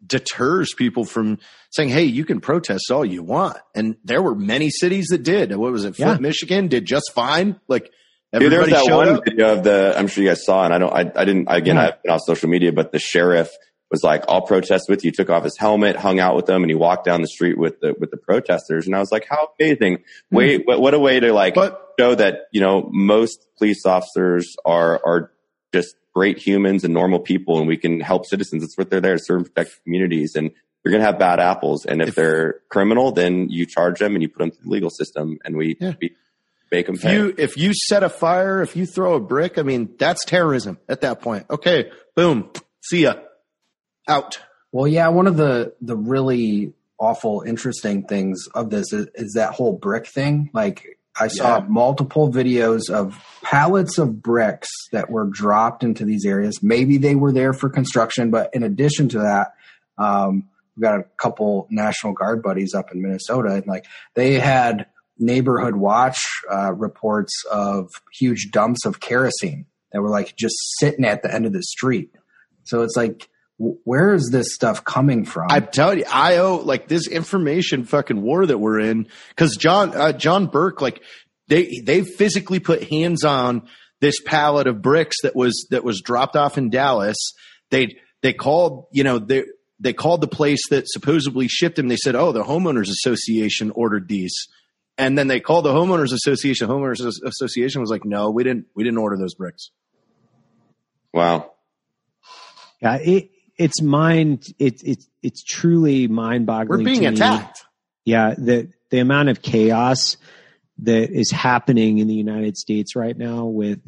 deters people from saying, "Hey, you can protest all you want." And there were many cities that did. What was it? Flint, yeah. Michigan did just fine. Like Dude, there was that one up. video of the. I'm sure you guys saw, and I don't. I, I didn't. Again, yeah. I've been on social media, but the sheriff was like, "I'll protest with you." Took off his helmet, hung out with them, and he walked down the street with the with the protesters. And I was like, "How amazing! Mm-hmm. Wait, what, what a way to like but, show that you know most police officers are are just great humans and normal people and we can help citizens. That's what they're there to serve and protect communities. And you're going to have bad apples. And if, if, they're criminal, then you charge them and you put them through the legal system and we, yeah. we make them if pay. You, if you set a fire, if you throw a brick, I mean, that's terrorism at that point. Okay. Boom. See ya. Out. Well, yeah. One of the, the really awful, interesting things of this is, is that whole brick thing. Like I saw yeah. multiple videos of pallets of bricks that were dropped into these areas. Maybe they were there for construction, but in addition to that, um, we've got a couple National Guard buddies up in Minnesota, and like they had neighborhood watch uh, reports of huge dumps of kerosene that were like just sitting at the end of the street. So it's like where is this stuff coming from? I'm telling you, IO like this information fucking war that we're in because John uh, John Burke like they they physically put hands on this pallet of bricks that was that was dropped off in Dallas. They they called you know they they called the place that supposedly shipped them. They said, "Oh, the homeowners association ordered these." And then they called the homeowners association. Homeowners association was like, "No, we didn't. We didn't order those bricks." Wow. Yeah, it, it's mind it's it's it's truly mind boggling. We're being attacked. Yeah, the the amount of chaos that is happening in the United States right now with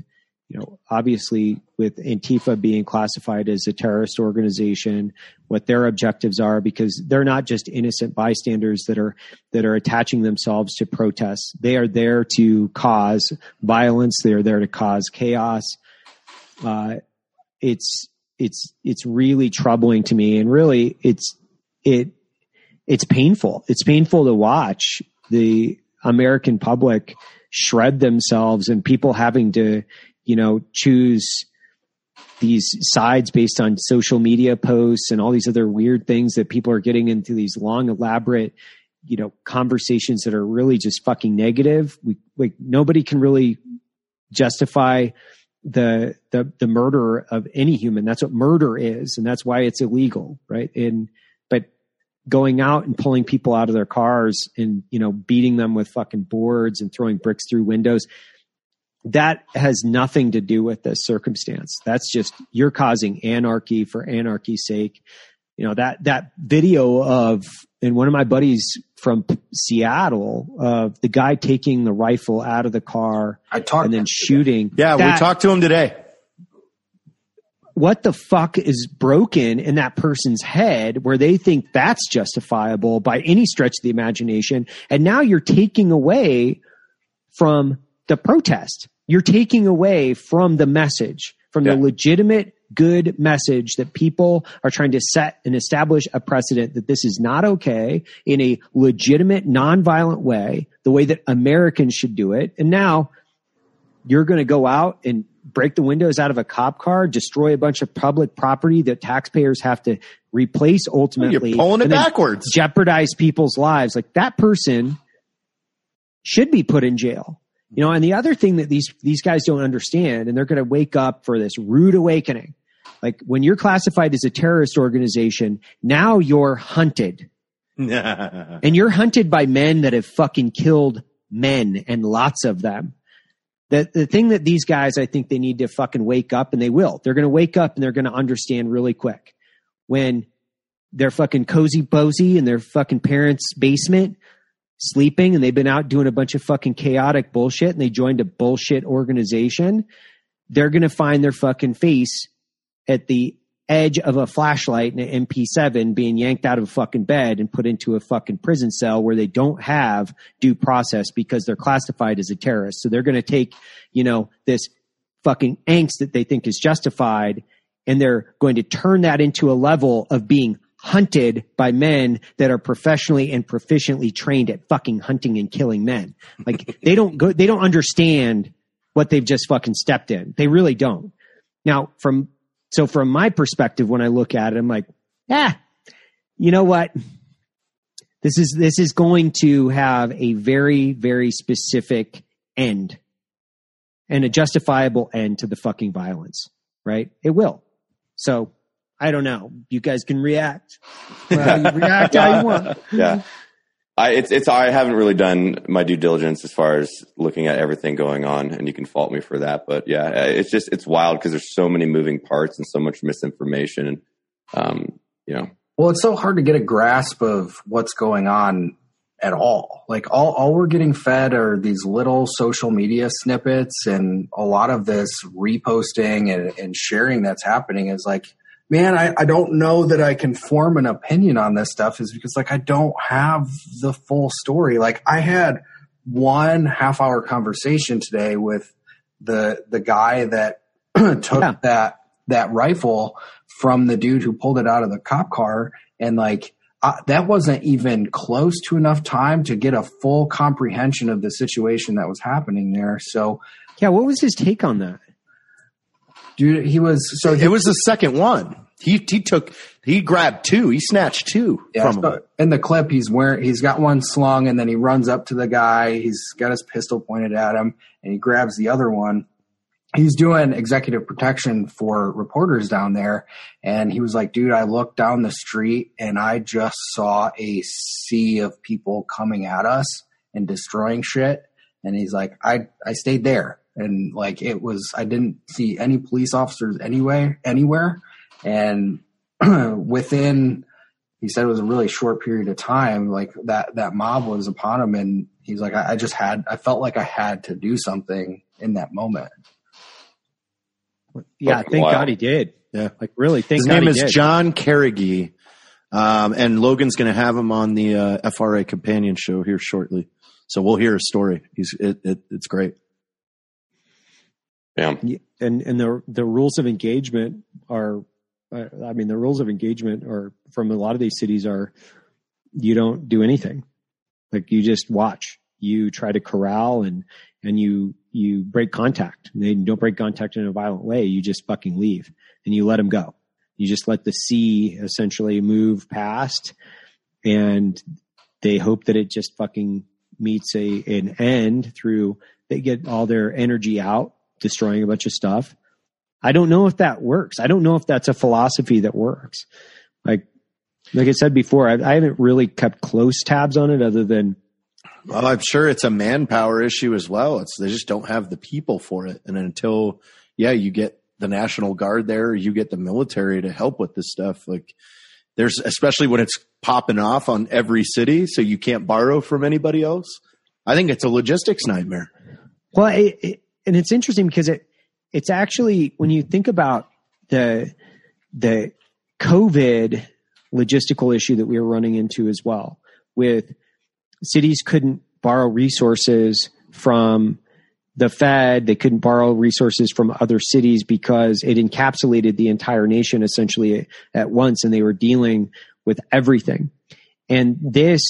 you know obviously with Antifa being classified as a terrorist organization what their objectives are because they're not just innocent bystanders that are that are attaching themselves to protests they are there to cause violence they are there to cause chaos uh, it's it's it's really troubling to me. And really it's it it's painful. It's painful to watch the american public shred themselves and people having to you know choose these sides based on social media posts and all these other weird things that people are getting into these long elaborate you know conversations that are really just fucking negative. We like nobody can really justify the the the murder of any human. That's what murder is, and that's why it's illegal, right? And but going out and pulling people out of their cars and you know beating them with fucking boards and throwing bricks through windows. that has nothing to do with the circumstance. That's just you're causing anarchy for anarchy's sake. You know that that video of and one of my buddies from Seattle of the guy taking the rifle out of the car I talked and then shooting. Yeah, we talked to him today. what the fuck is broken in that person's head where they think that's justifiable by any stretch of the imagination and now you're taking away from the protest you're taking away from the message from Yeah. the legitimate good message that people are trying to set and establish a precedent that this is not okay in a legitimate nonviolent way the way that americans should do it and now you're going to go out and break the windows out of a cop car, destroy a bunch of public property that taxpayers have to replace ultimately. You're pulling it and backwards. Jeopardize people's lives. Like that person should be put in jail. You know, and the other thing that these these guys don't understand, and they're going to wake up for this rude awakening. Like when you're classified as a terrorist organization, now you're hunted and you're hunted by men that have fucking killed men and lots of them. The, the thing that these guys, I think they need to fucking wake up and they will. They're going to wake up and they're going to understand really quick when they're fucking cozy posy in their fucking parents' basement sleeping and they've been out doing a bunch of fucking chaotic bullshit and they joined a bullshit organization. They're going to find their fucking face at the edge of a flashlight and an MP7 being yanked out of a fucking bed and put into a fucking prison cell where they don't have due process because they're classified as a terrorist. So they're going to take, you know, this fucking angst that they think is justified and they're going to turn that into a level of being hunted by men that are professionally and proficiently trained at fucking hunting and killing men. Like they don't go, they don't understand what they've just fucking stepped in. They really don't. Now, from so from my perspective, when I look at it, I'm like, ah, you know what? This is this is going to have a very very specific end and a justifiable end to the fucking violence, right? It will. So I don't know. You guys can react. Well, you react how you want. yeah. I, it's, it's, I haven't really done my due diligence as far as looking at everything going on and you can fault me for that. But yeah, it's just, it's wild because there's so many moving parts and so much misinformation and, um, you know, Well, it's so hard to get a grasp of what's going on at all. Like all, all we're getting fed are these little social media snippets and a lot of this reposting and, and sharing that's happening is like, man, I, I don't know that I can form an opinion on this stuff is because like I don't have the full story. Like I had one half hour conversation today with the the guy that took Yeah. that that rifle from the dude who pulled it out of the cop car and like uh, that wasn't even close to enough time to get a full comprehension of the situation that was happening there so Yeah, what was his take on that? Dude he was so he it was the second one. He he took he grabbed two. He snatched two Yeah, from so him. in the clip, he's wearing he's got one slung, and then he runs up to the guy. He's got his pistol pointed at him, and he grabs the other one. He's doing executive protection for reporters down there, and he was like, "Dude, I looked down the street, and I just saw a sea of people coming at us and destroying shit." And he's like, "I I stayed there, and like it was, I didn't see any police officers anyway anywhere." And within he said it was a really short period of time like that that mob was upon him and he's like I, I just had i felt like i had to do something in that moment Yeah, Fucking thank wild. God he did. Yeah. Like really, thank His God name he is did. John Carrigy. Um, and Logan's going to have him on the uh, FRA companion show here shortly. So we'll hear his story. He's it, it, it's great. Yeah. and and the the rules of engagement are uh, i mean the rules of engagement are from a lot of these cities are you don't do anything. Like you just watch. You try to corral and and you you break contact. They don't break contact in a violent way. You just fucking leave and you let them go. You just let the sea essentially move past and they hope that it just fucking meets a an end through they get all their energy out destroying a bunch of stuff. I don't know if that works. I don't know if that's a philosophy that works. Like, like I said before, I, I haven't really kept close tabs on it other than Well, I'm sure it's a manpower issue as well. It's they just don't have the people for it. And until yeah, you get the National Guard there, you get the military to help with this stuff. Like there's especially when it's popping off on every city, so you can't borrow from anybody else. I think it's a logistics nightmare. Well, it, it, and it's interesting because it it's actually when you think about the the COVID logistical issue that we were running into as well, with cities couldn't borrow resources from the Fed, they couldn't borrow resources from other cities because it encapsulated the entire nation essentially at once, and they were dealing with everything. And this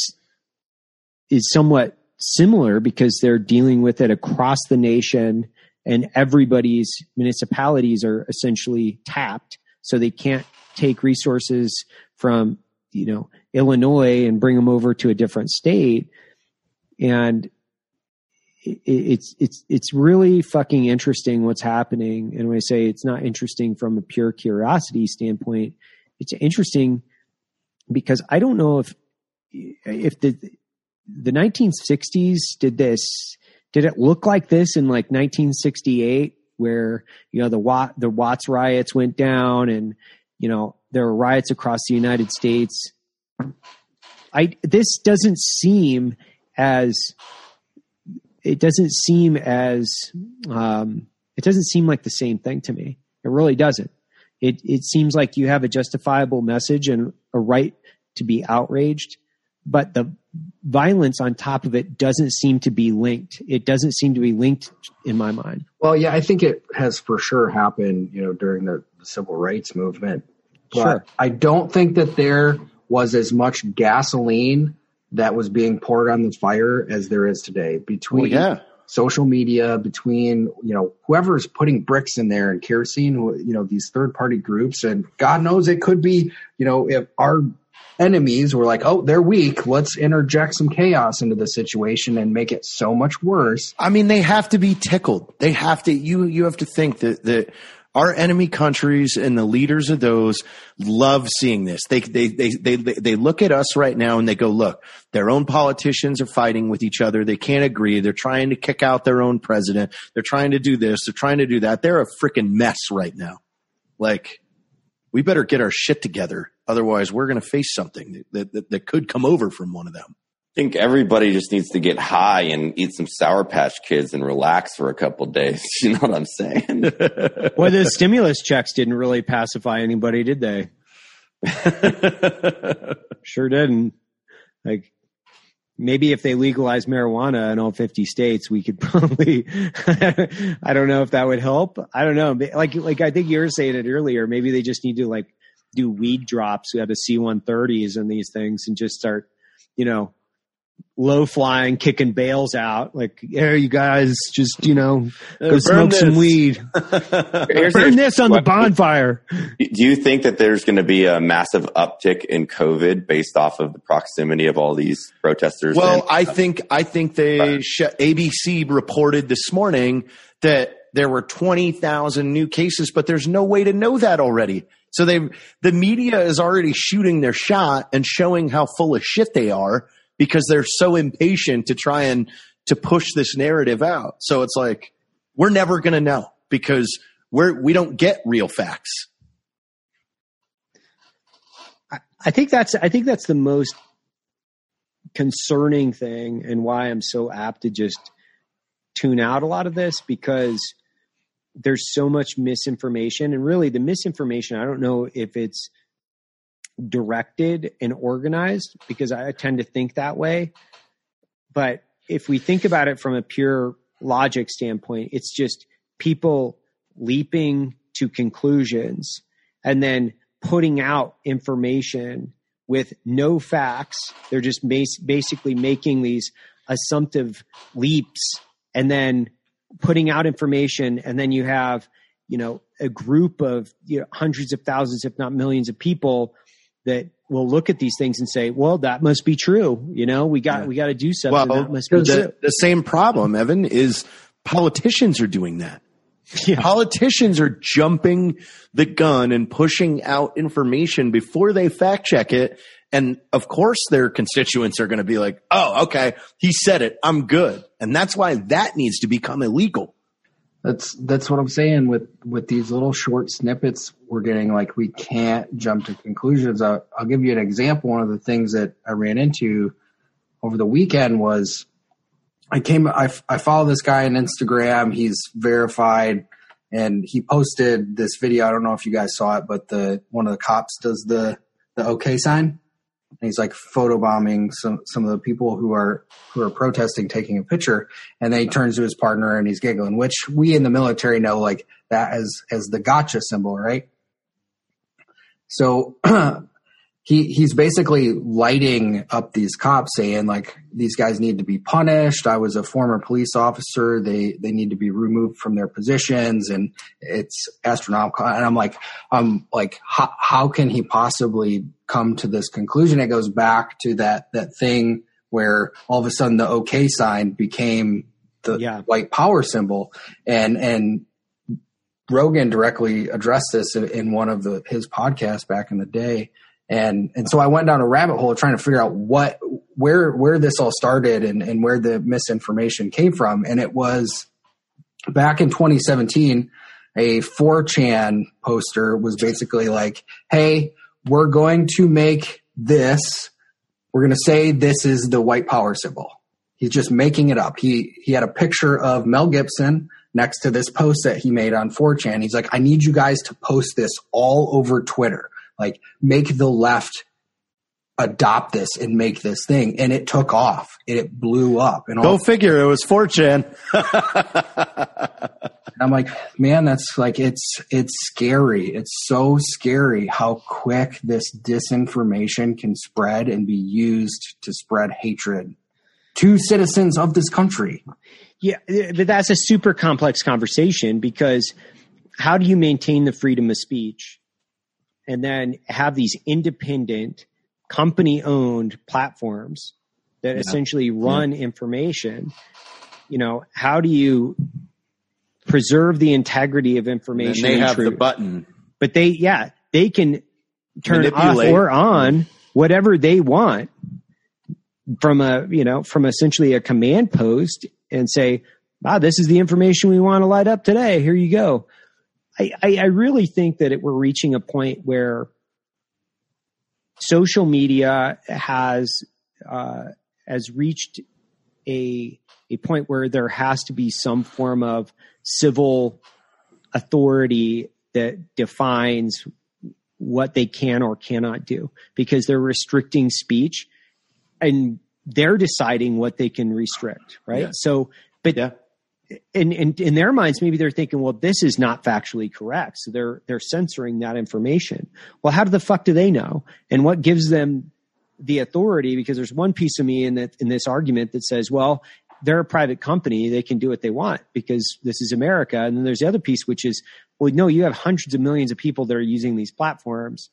is somewhat similar because they're dealing with it across the nation and everybody's municipalities are essentially tapped. So they can't take resources from you know illinois and bring them over to a different state. And it's it's it's really fucking interesting what's happening. And when i say it's not interesting from a pure curiosity standpoint it's interesting because i don't know if if the the 1960s did this did it look like this in like 1968 where you know the Watt the Watts riots went down and you know there were riots across the United States? I this doesn't seem as it doesn't seem as um, it doesn't seem like the same thing to me. It really doesn't. It it seems like you have a justifiable message and a right to be outraged but the violence on top of it doesn't seem to be linked. It doesn't seem to be linked in my mind. Well, yeah, I think it has for sure happened, you know, during the, the civil rights movement. But sure. I don't think that there was as much gasoline that was being poured on the fire as there is today between well, yeah. social media, between, you know, whoever's putting bricks in there and kerosene, you know, these third party groups. And God knows it could be, you know, if our enemies were like, oh, they're weak. Let's interject some chaos into the situation and make it so much worse. I mean, they have to be tickled. They have to, you, you have to think that, that our enemy countries and the leaders of those love seeing this. They, they, they, they, they look at us right now and they go, look, their own politicians are fighting with each other. They can't agree. They're trying to kick out their own president. They're trying to do this. They're trying to do that. They're a freaking mess right now. Like, we better get our shit together. Otherwise, we're going to face something that, that, that could come over from one of them. I think everybody just needs to get high and eat some Sour Patch Kids and relax for a couple days. You know what I'm saying? well, the stimulus checks didn't really pacify anybody, did they? sure didn't. Like maybe if they legalize marijuana in all 50 states, we could probably, I don't know if that would help. I don't know. Like, like I think you were saying it earlier. Maybe they just need to like do weed drops out of C-130s and these things and just start, you know, low flying, kicking bales out. Like, here, you guys, just you know, uh, go Burn smoke this. some weed. Burn this on the bonfire. Do you think that there's going to be a massive uptick in COVID based off of the proximity of all these protesters? Well, and- I think I think they ABC reported this morning that there were 20,000 new cases, but there's no way to know that already. So they the media is already shooting their shot and showing how full of shit they are because they're so impatient to try and to push this narrative out. So it's like we're never going to know because we're we don't get real facts. I think that's I think that's the most concerning thing and why I'm so apt to just tune out a lot of this because there's so much misinformation and really the misinformation I don't know if it's directed and organized because I tend to think that way. But if we think about it from a pure logic standpoint, it's just people leaping to conclusions and then putting out information with no facts. They're just basically making these assumptive leaps and then putting out information. And then you have, you know, a group of you know, hundreds of thousands, if not millions of people that will look at these things and say, "Well, that must be true." You know, we got yeah. we got to do something. Well, that must be the, true. the same problem, Evan, is politicians are doing that. Yeah. Politicians are jumping the gun and pushing out information before they fact check it And of course their constituents are going to be like, oh, okay, he said it. I'm good. And that's why that needs to become illegal. That's that's what I'm saying with with these little short snippets we're getting. Like we can't jump to conclusions. I'll, I'll give you an example. One of the things that I ran into over the weekend was I came I I follow this guy on Instagram. He's verified, and he posted this video. I don't know if you guys saw it, but the one of the cops does the the OK sign and he's like photobombing some some of the people who are who are protesting taking a picture and then he turns to his partner and he's giggling which we in the military know like that as as the gotcha symbol right? So he he's basically lighting up these cops saying like these guys need to be punished. I was a former police officer. They they need to be removed from their positions and it's astronomical. And i'm like i'm like how, how can he possibly come to this conclusion? It goes back to that that thing where all of a sudden the okay sign became the yeah. white power symbol. And and rogan directly addressed this in one of the his podcasts back in the day and and so I went down a rabbit hole trying to figure out what where where this all started and, and where the misinformation came from. And it was back in 2017, a 4chan poster was basically like, hey, we're going to make this, we're going to say this is the white power symbol. He's just making it up. He he had a picture of Mel Gibson next to this post that he made on 4chan. He's like, I need you guys to post this all over Twitter like make the left adopt this and make this thing. And it took off. And it blew up. And go figure. It was 4chan i'm like man that's like it's it's scary. It's so scary how quick this disinformation can spread and be used to spread hatred to citizens of this country. Yeah but that's a super complex conversation because how do you maintain the freedom of speech and then have these independent company owned platforms that yeah. essentially run yeah. information you know how do you preserve the integrity of information and they have truth? the button but they yeah they can turn off or on whatever they want from a you know from essentially a command post and say wow this is the information we want to light up today here you go I, I, really think that it, we're reaching a point where social media has uh, has reached a a point where there has to be some form of civil authority that defines what they can or cannot do because they're restricting speech and they're deciding what they can restrict right yeah. so but yeah in, in, their minds, maybe they're thinking, well, this is not factually correct. So they're, they're censoring that information. Well, how the fuck do they know? And what gives them the authority? Because there's one piece of me in that, in this argument that says, well, they're a private company. They can do what they want because this is America. And then there's the other piece, which is, well, no, you have hundreds of millions of people that are using these platforms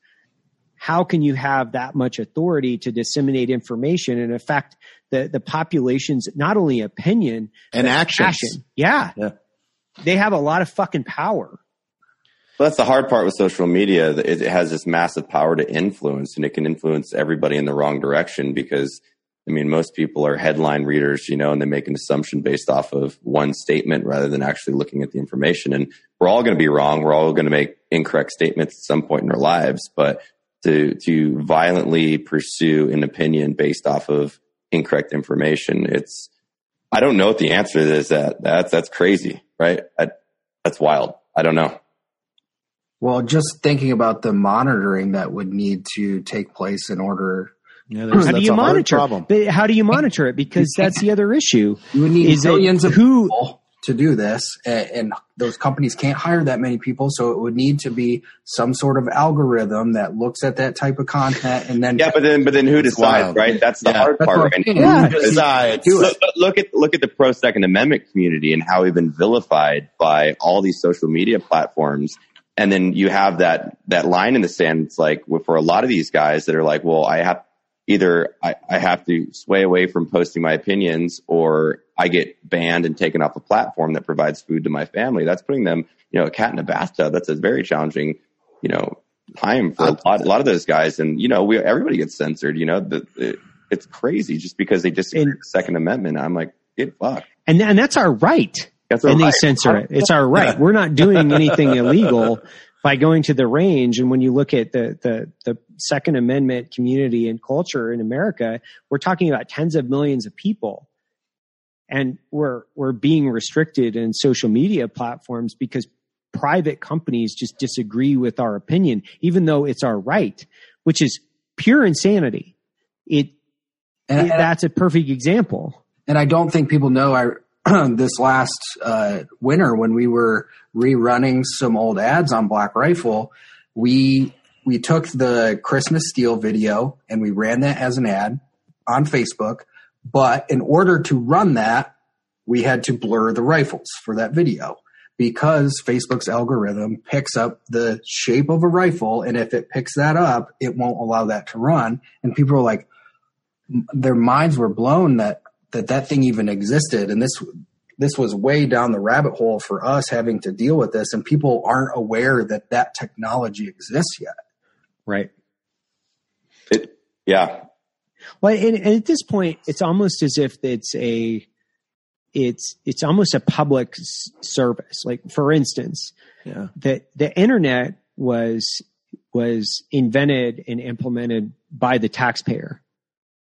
how can you have that much authority to disseminate information and affect the, the population's not only opinion and action? Yeah. yeah. They have a lot of fucking power. Well, that's the hard part with social media. It has this massive power to influence, and it can influence everybody in the wrong direction because, I mean, most people are headline readers, you know, and they make an assumption based off of one statement rather than actually looking at the information. And we're all going to be wrong. We're all going to make incorrect statements at some point in our lives, but to to violently pursue an opinion based off of incorrect information. It's I don't know what the answer is. That that's that's crazy, right? I, that's wild. I don't know. Well, just thinking about the monitoring that would need to take place in order. Yeah, how do you monitor? How do you monitor it? Because that's the other issue. You would need millions of who, people to do this, and, and, those companies can't hire that many people, so it would need to be some sort of algorithm that looks at that type of content and then yeah, but then but then who decides, right? That's the yeah. hard That's part. Right? Yeah, who decides? Look, look, at look at the pro Second Amendment community and how we've been vilified by all these social media platforms. And then you have that that line in the sand. It's like for a lot of these guys that are like, well, I have either I, I have to sway away from posting my opinions or I get banned and taken off a platform that provides food to my family. That's putting them, you know, a cat in a bathtub. That's a very challenging, you know, time for a lot, a lot of those guys. And, you know, we, everybody gets censored, you know, the, it, it's crazy just because they disagree And- with the second amendment. I'm like, get fucked. And and that's our right. That's our and they censor it. It's our right. We're not doing anything illegal by going to the range. And when you look at the, the, the Second Amendment community and culture in America, we're talking about tens of millions of people. And we're, we're being restricted in social media platforms because private companies just disagree with our opinion, even though it's our right, which is pure insanity. It, And, and, that's a perfect example. and I don't think people know. I this last uh, winter when we were rerunning some old ads on Black Rifle, we we took the Christmas Steel video and we ran that as an ad on Facebook. But in order to run that, we had to blur the rifles for that video because Facebook's algorithm picks up the shape of a rifle, and if it picks that up, it won't allow that to run. And people are like, their minds were blown that that that thing even existed, and this this was way down the rabbit hole for us having to deal with this, and people aren't aware that that technology exists yet. Right. It, yeah. Well, and, and at this point, it's almost as if it's a, it's it's almost a public s- service. Like for instance, Yeah. the the internet was was invented and implemented by the taxpayer,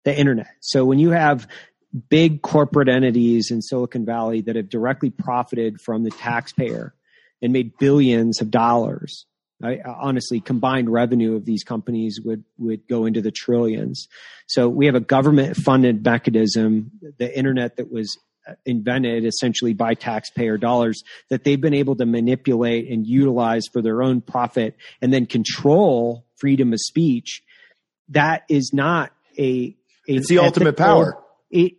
the internet. So when you have big corporate entities in Silicon Valley that have directly profited from the taxpayer and made billions of dollars. I, honestly, combined revenue of these companies would would go into the trillions. So we have a government funded mechanism, the internet that was invented essentially by taxpayer dollars that they've been able to manipulate and utilize for their own profit and then control freedom of speech. That is not a, a It's the ultimate power. It,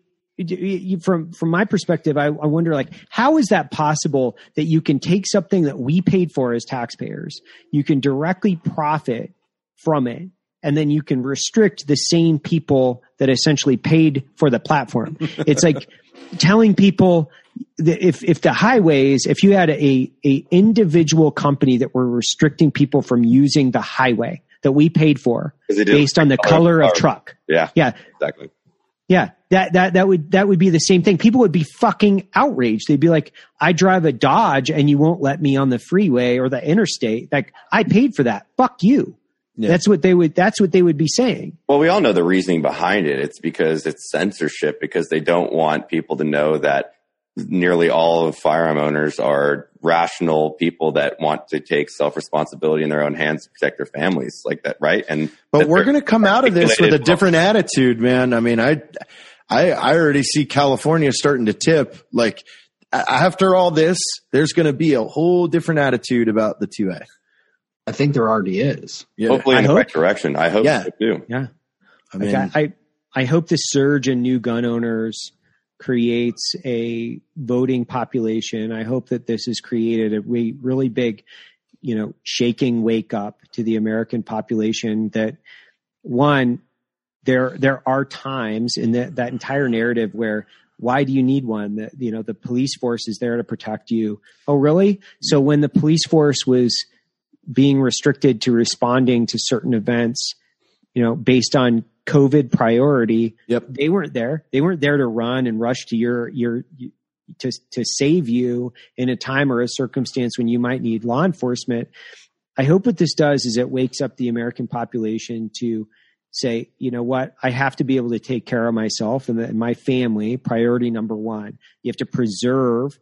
from from my perspective, I, I wonder like how is that possible that you can take something that we paid for as taxpayers, you can directly profit from it, and then you can restrict the same people that essentially paid for the platform. it's like telling people that if if the highways, if you had a a individual company that were restricting people from using the highway that we paid for based on the color of car. truck. Yeah. Yeah, Exactly. Yeah, that that that would that would be the same thing. People would be fucking outraged. They'd be like, "I drive a Dodge and you won't let me on the freeway or the interstate. Like I paid for that. Fuck you." Yeah. That's what they would. That's what they would be saying. Well, we all know the reasoning behind it. It's because it's censorship because they don't want people to know that nearly all of firearm owners are rational people that want to take self responsibility in their own hands to protect their families like that, right? And But we're going to come out of this with a different attitude, man. I mean, I, I, I already see California starting to tip. Like after all this, there's going to be a whole different attitude about the 2A. I think there already is. Yeah. hopefully in I the hope- right direction. I hope Yeah. so too. Yeah. I Like, mean, I, I I hope the surge in new gun owners creates a voting population. I hope that this has created a re- really big, you know, shaking wake up to the American population that one, there there are times in that that entire narrative where why do you need one? That you know the police force is there to protect you. Oh, really? So when the police force was being restricted to responding to certain events, you know, based on COVID priority, Yep. they weren't there. They weren't there to run and rush to your your to to save you in a time or a circumstance when you might need law enforcement. I hope what this does is it wakes up the American population to say, you know what, I have to be able to take care of myself and, the, and my family. Priority number one. You have to preserve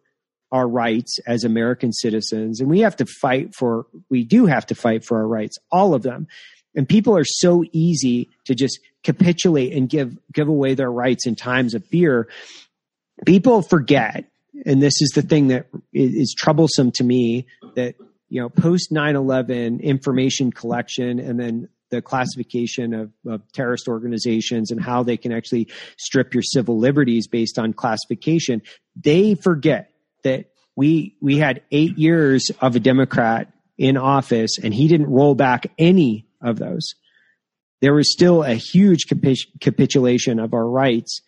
our rights as American citizens, and we have to fight for. We do have to fight for our rights, all of them. And people are so easy to just capitulate and give give away their rights in times of fear. People forget, and this is the thing that is, troublesome to me. That you know, post 9-11 information collection, and then the classification of, of terrorist organizations and how they can actually strip your civil liberties based on classification. They forget that we we had eight years of a Democrat in office, and he didn't roll back any of those. There was still a huge capi- capitulation of our rights,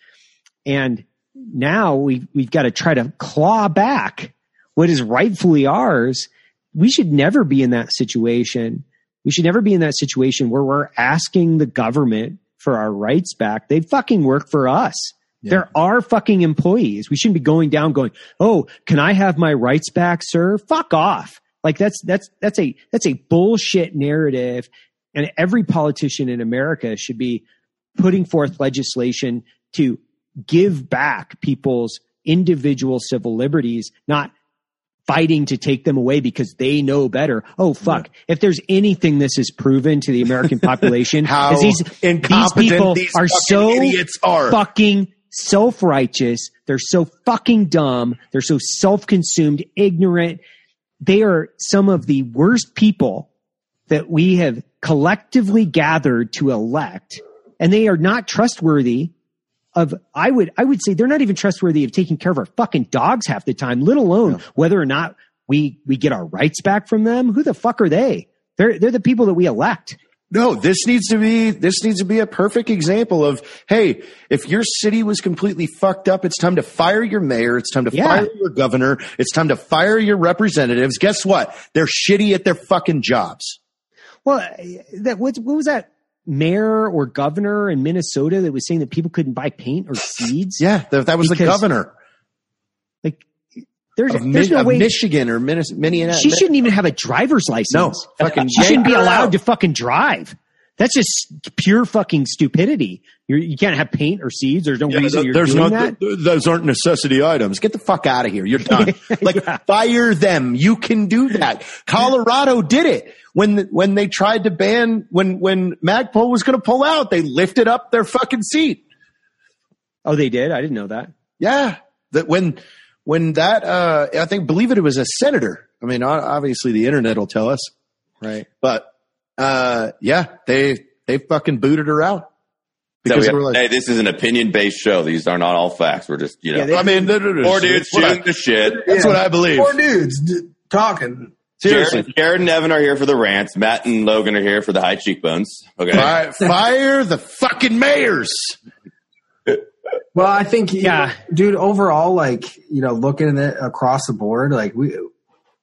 and now we we've got to try to claw back what is rightfully ours. We should never be in that situation We should never be in that situation where we're asking the government for our rights back. They fucking work for us. Yeah. They're fucking employees. We shouldn't be going down going, "Oh, can I have my rights back, sir?" Fuck off. Like that's that's that's a that's a bullshit narrative and every politician in America should be putting forth legislation to give back people's individual civil liberties, not fighting to take them away because they know better. Oh fuck. If there's anything this has proven to the American population How is these, these people these are so idiots are. fucking self-righteous. They're so fucking dumb. They're so self-consumed, ignorant. They are some of the worst people that we have collectively gathered to elect and they are not trustworthy of I would I would say they're not even trustworthy of taking care of our fucking dogs half the time, let alone whether or not we we get our rights back from them. Who the fuck are they? They're they're the people that we elect. No, this needs to be this needs to be a perfect example of hey, if your city was completely fucked up, it's time to fire your mayor, it's time to Yeah. fire your governor, it's time to fire your representatives. Guess what? They're shitty at their fucking jobs. Well, that what, what was that mayor or governor in Minnesota that was saying that people couldn't buy paint or seeds? Yeah, that, that was the governor Like there's of, there's no way Michigan or Minnesota. Minneapolis. she shouldn't even have a driver's license. No, fucking she shouldn't be allowed to fucking drive. That's just pure fucking stupidity. You're, you can't have paint or seeds. There's no reason you're There's doing not, that. those aren't necessity items. Get the fuck out of here. You're done. Like fire them. You can do that. Colorado did it when when they tried to ban when when Magpul was going to pull out. They lifted up their fucking seat. Oh, they did. I didn't know that. Yeah, that when when that uh I think believe it, it was a senator. I mean, obviously the internet will tell us, Right. but uh yeah, they they fucking booted her out So because we they have- like, hey, this is an opinion based show. These are not all facts. We're just, you know, Yeah, they- I mean, no, no, no, four dudes that's shooting the shit. That's what I believe. Four dudes d- talking. Seriously. Jarred, Jarred and Evan are here for the rants. Matt and Logan are here for the high cheekbones. Okay. Fire, fire the fucking mayors. Well, I think, you Yeah. know, dude, overall, like, you know, looking at it across the board, like we,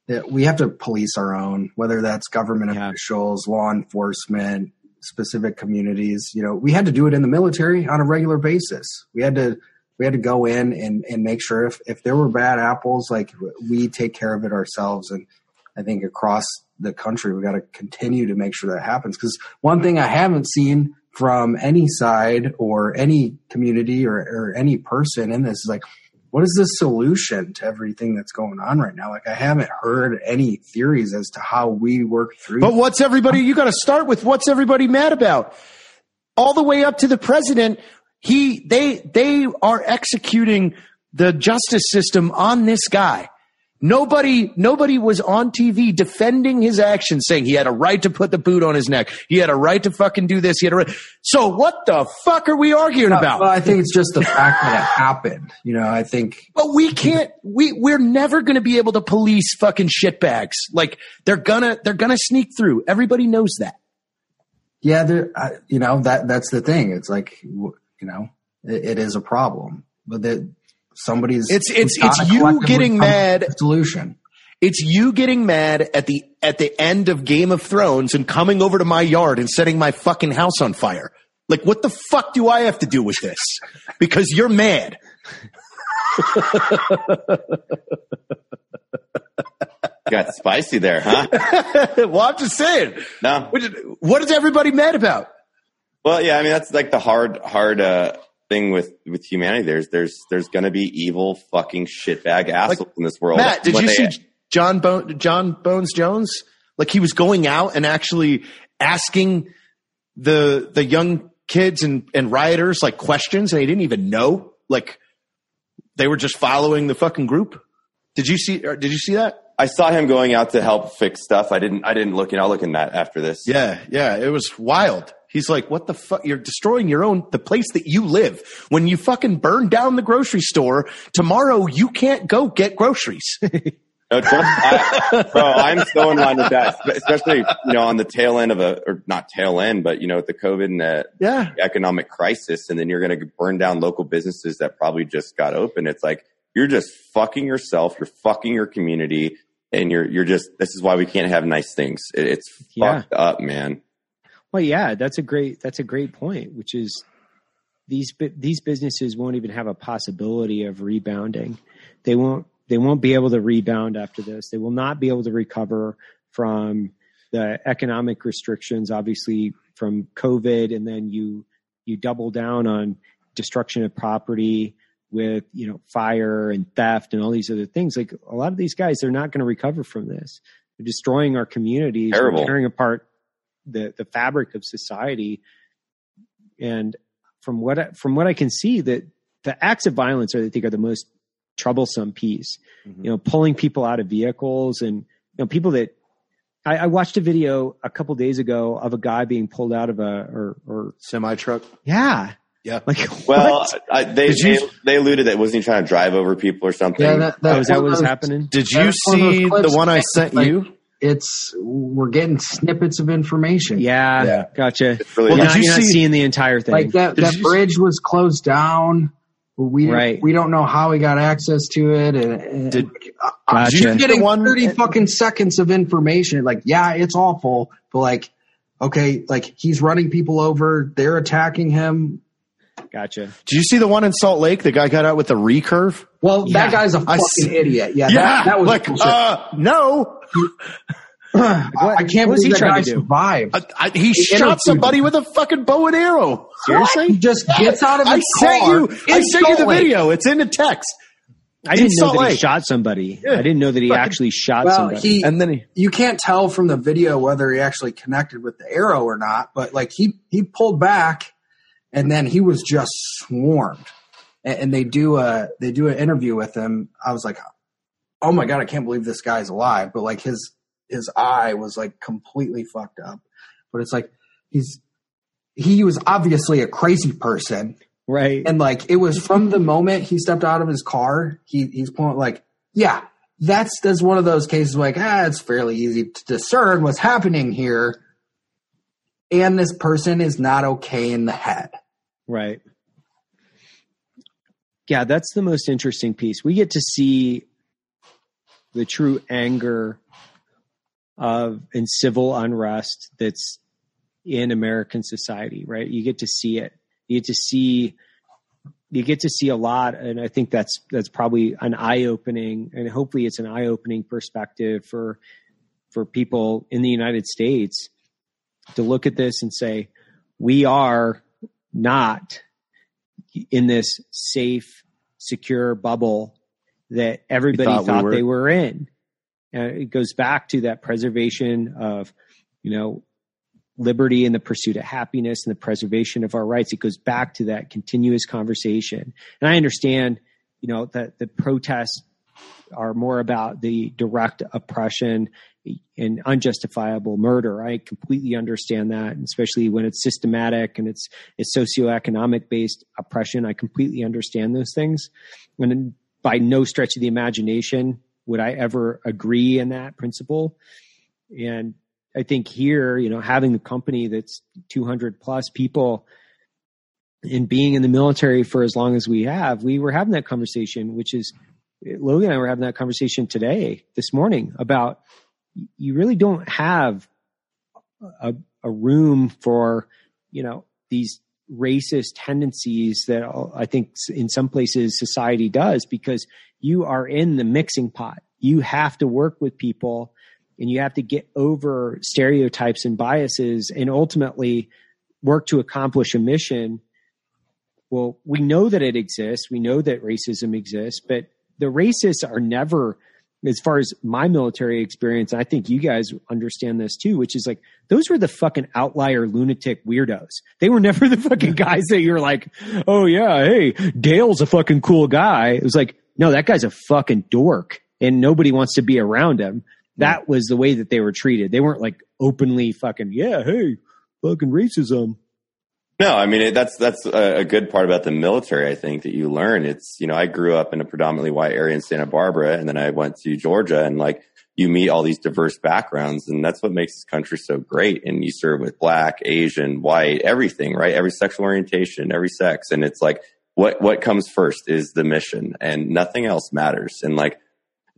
that we have to police our own, whether that's government Yeah. officials, law enforcement, specific communities. You know, we had to do it in the military on a regular basis. We had to, we had to go in and, and make sure if, if there were bad apples, like we take care of it ourselves. And I think across the country, we got to continue to make sure that happens. Because one thing I haven't seen from any side or any community or, or any person in this is like, what is the solution to everything that's going on right now? Like, I haven't heard any theories as to how we work through. But what's everybody? You got to start with what's everybody mad about? All the way up to the president. He, they, they are executing the justice system on this guy. Nobody, nobody was on TV defending his actions, saying he had a right to put the boot on his neck. He had a right to fucking do this. He had a right. So what the fuck are we arguing about? Well, I think it's just the fact that it happened. You know, I think But we can't. We we're never going to be able to police fucking shitbags. Like they're gonna they're gonna sneak through. Everybody knows that. yeah, there, I, you know that that's the thing. It's like you know, it, it is a problem, but that somebody's It's- it's- it's you getting mad- with a solution. It's you getting mad at the at the end of Game of Thrones and coming over to my yard and setting my fucking house on fire. Like what the fuck do I have to do with this? Because you're mad. Got spicy there, huh? well, I'm just saying. No. What is- What is everybody mad about? Well, yeah, I mean that's like the hard, hard uh, thing with with humanity. There's there's there's gonna be evil fucking shitbag assholes in this world. Matt, did you see John Bone, Jon Bones Jones? Like he was going out and actually asking the the young kids and, and rioters like questions, and they didn't even know. Like they were just following the fucking group. Did you see? or Did you see that? I saw him going out to help fix stuff. I didn't. I didn't look in. I'll look in that after this. Yeah, yeah, it was wild. He's like, "What the fuck? You're destroying your own the place that you live. When you fucking burn down the grocery store tomorrow, you can't go get groceries." Uh, no, trust, I, bro, I'm so in line with that, especially you know on the tail end of a or not tail end, but you know with the COVID and the yeah, economic crisis, and then you're going to burn down local businesses that probably just got open. It's like you're just fucking yourself. You're fucking your community, and you're you're just this is why we can't have nice things. It, it's Yeah. fucked up, man. Well, yeah, that's a great that's a great point, which is these these businesses won't even have a possibility of rebounding. They won't they won't be able to rebound after this. They will not be able to recover from the economic restrictions, obviously from COVID, and then you you double down on destruction of property with you know fire and theft and all these other things. Like a lot of these guys, they're not going to recover from this. They're destroying our communities, Terrible. tearing apart the the fabric of society. And from what I, from what I can see, that the acts of violence, are, I think, are the most troublesome piece. Mhm. You know, pulling people out of vehicles and you know people that. I, I watched a video a couple days ago of a guy being pulled out of a or or Semi truck. yeah Yeah. like Well. I, they, Did you- they they alluded that wasn't he trying to drive over people or something? Yeah, that, oh, is that one what of was happening? Did you That's one of those see the one I sent like, you? It's we're getting snippets of information. Yeah, Yeah. gotcha. It's really Well, you're did not, you you're not see- seeing the entire thing. like that. Did That you- bridge was closed down. We Right. we don't know how he got access to it, and, and Did- I'm Gotcha. just The getting one- thirty fucking seconds of information. Like, yeah, it's awful, but like, okay, like he's running people over. They're attacking him. Gotcha. Did you see the one in Salt Lake? The guy got out with the recurve. Well, Yeah. that guy's a I fucking see- idiot. Yeah, that, that was like uh, no. I, I can't what believe he that trying guy survived. I, I, he, He shot somebody with a fucking bow and arrow. Seriously, he just gets out of I his sent car. you. I in sent you the Lake. video. It's in the text. I In didn't know Salt that he shot somebody. Yeah. I didn't know that he Fucking- actually shot Well, somebody. he And then he. you can't tell from the video whether he actually connected with the arrow or not, but like he he pulled back and then he was just swarmed. And, and they do a they do an interview with him. I was like, oh my god, I can't believe this guy's alive. But like his his eye was like completely fucked up. But it's like he's he was obviously a crazy person right. and like it was from the moment he stepped out of his car, he he's pointing like, yeah, that's that's one of those cases like, ah, it's fairly easy to discern what's happening here. And this person is not okay in the head. Right. Yeah, that's the most interesting piece. We get to see the true anger of and civil unrest that's in American society, right? You get to see it. You get to see you get to see a lot and I think that's that's probably an eye-opening and hopefully it's an eye-opening perspective for for people in the United States to look at this and say we are not in this safe, secure bubble that everybody thought thought, we were. they were in. And it goes back to that preservation of, you know, liberty and the pursuit of happiness and the preservation of our rights. It goes back to that continuous conversation. And I understand, you know, that the protests are more about the direct oppression and unjustifiable murder. I completely understand that, especially when it's systematic and it's it's socioeconomic based oppression. I completely understand those things, and by no stretch of the imagination would I ever agree in that principle. And I think here, you know, having a company that's 200 plus people and being in the military for as long as we have, we were having that conversation, which is Logan and I were having that conversation today, this morning, about you really don't have a, a room for, you know, these racist tendencies that I think in some places society does because you are in the mixing pot. You have to work with people and you have to get over stereotypes and biases and ultimately work to accomplish a mission. Well, we know that it exists. We know that racism exists, but the racists are never, as far as my military experience, I think you guys understand this too, which is like, those were the fucking outlier lunatic weirdos. They were never the fucking guys that you're like, oh yeah, hey, Dale's a fucking cool guy. It was like, no, that guy's a fucking dork and nobody wants to be around him. That was the way that they were treated. They weren't like openly fucking, yeah, hey, fucking racism. No, I mean that's that's a, a good part about the military. I think that you learn. It's you know I grew up in a predominantly white area in Santa Barbara, and then I went to Georgia, and like you meet all these diverse backgrounds, and that's what makes this country so great. And you serve with black, Asian, white, everything, right? Every sexual orientation, every sex, and it's like what what comes first is the mission, and nothing else matters. And like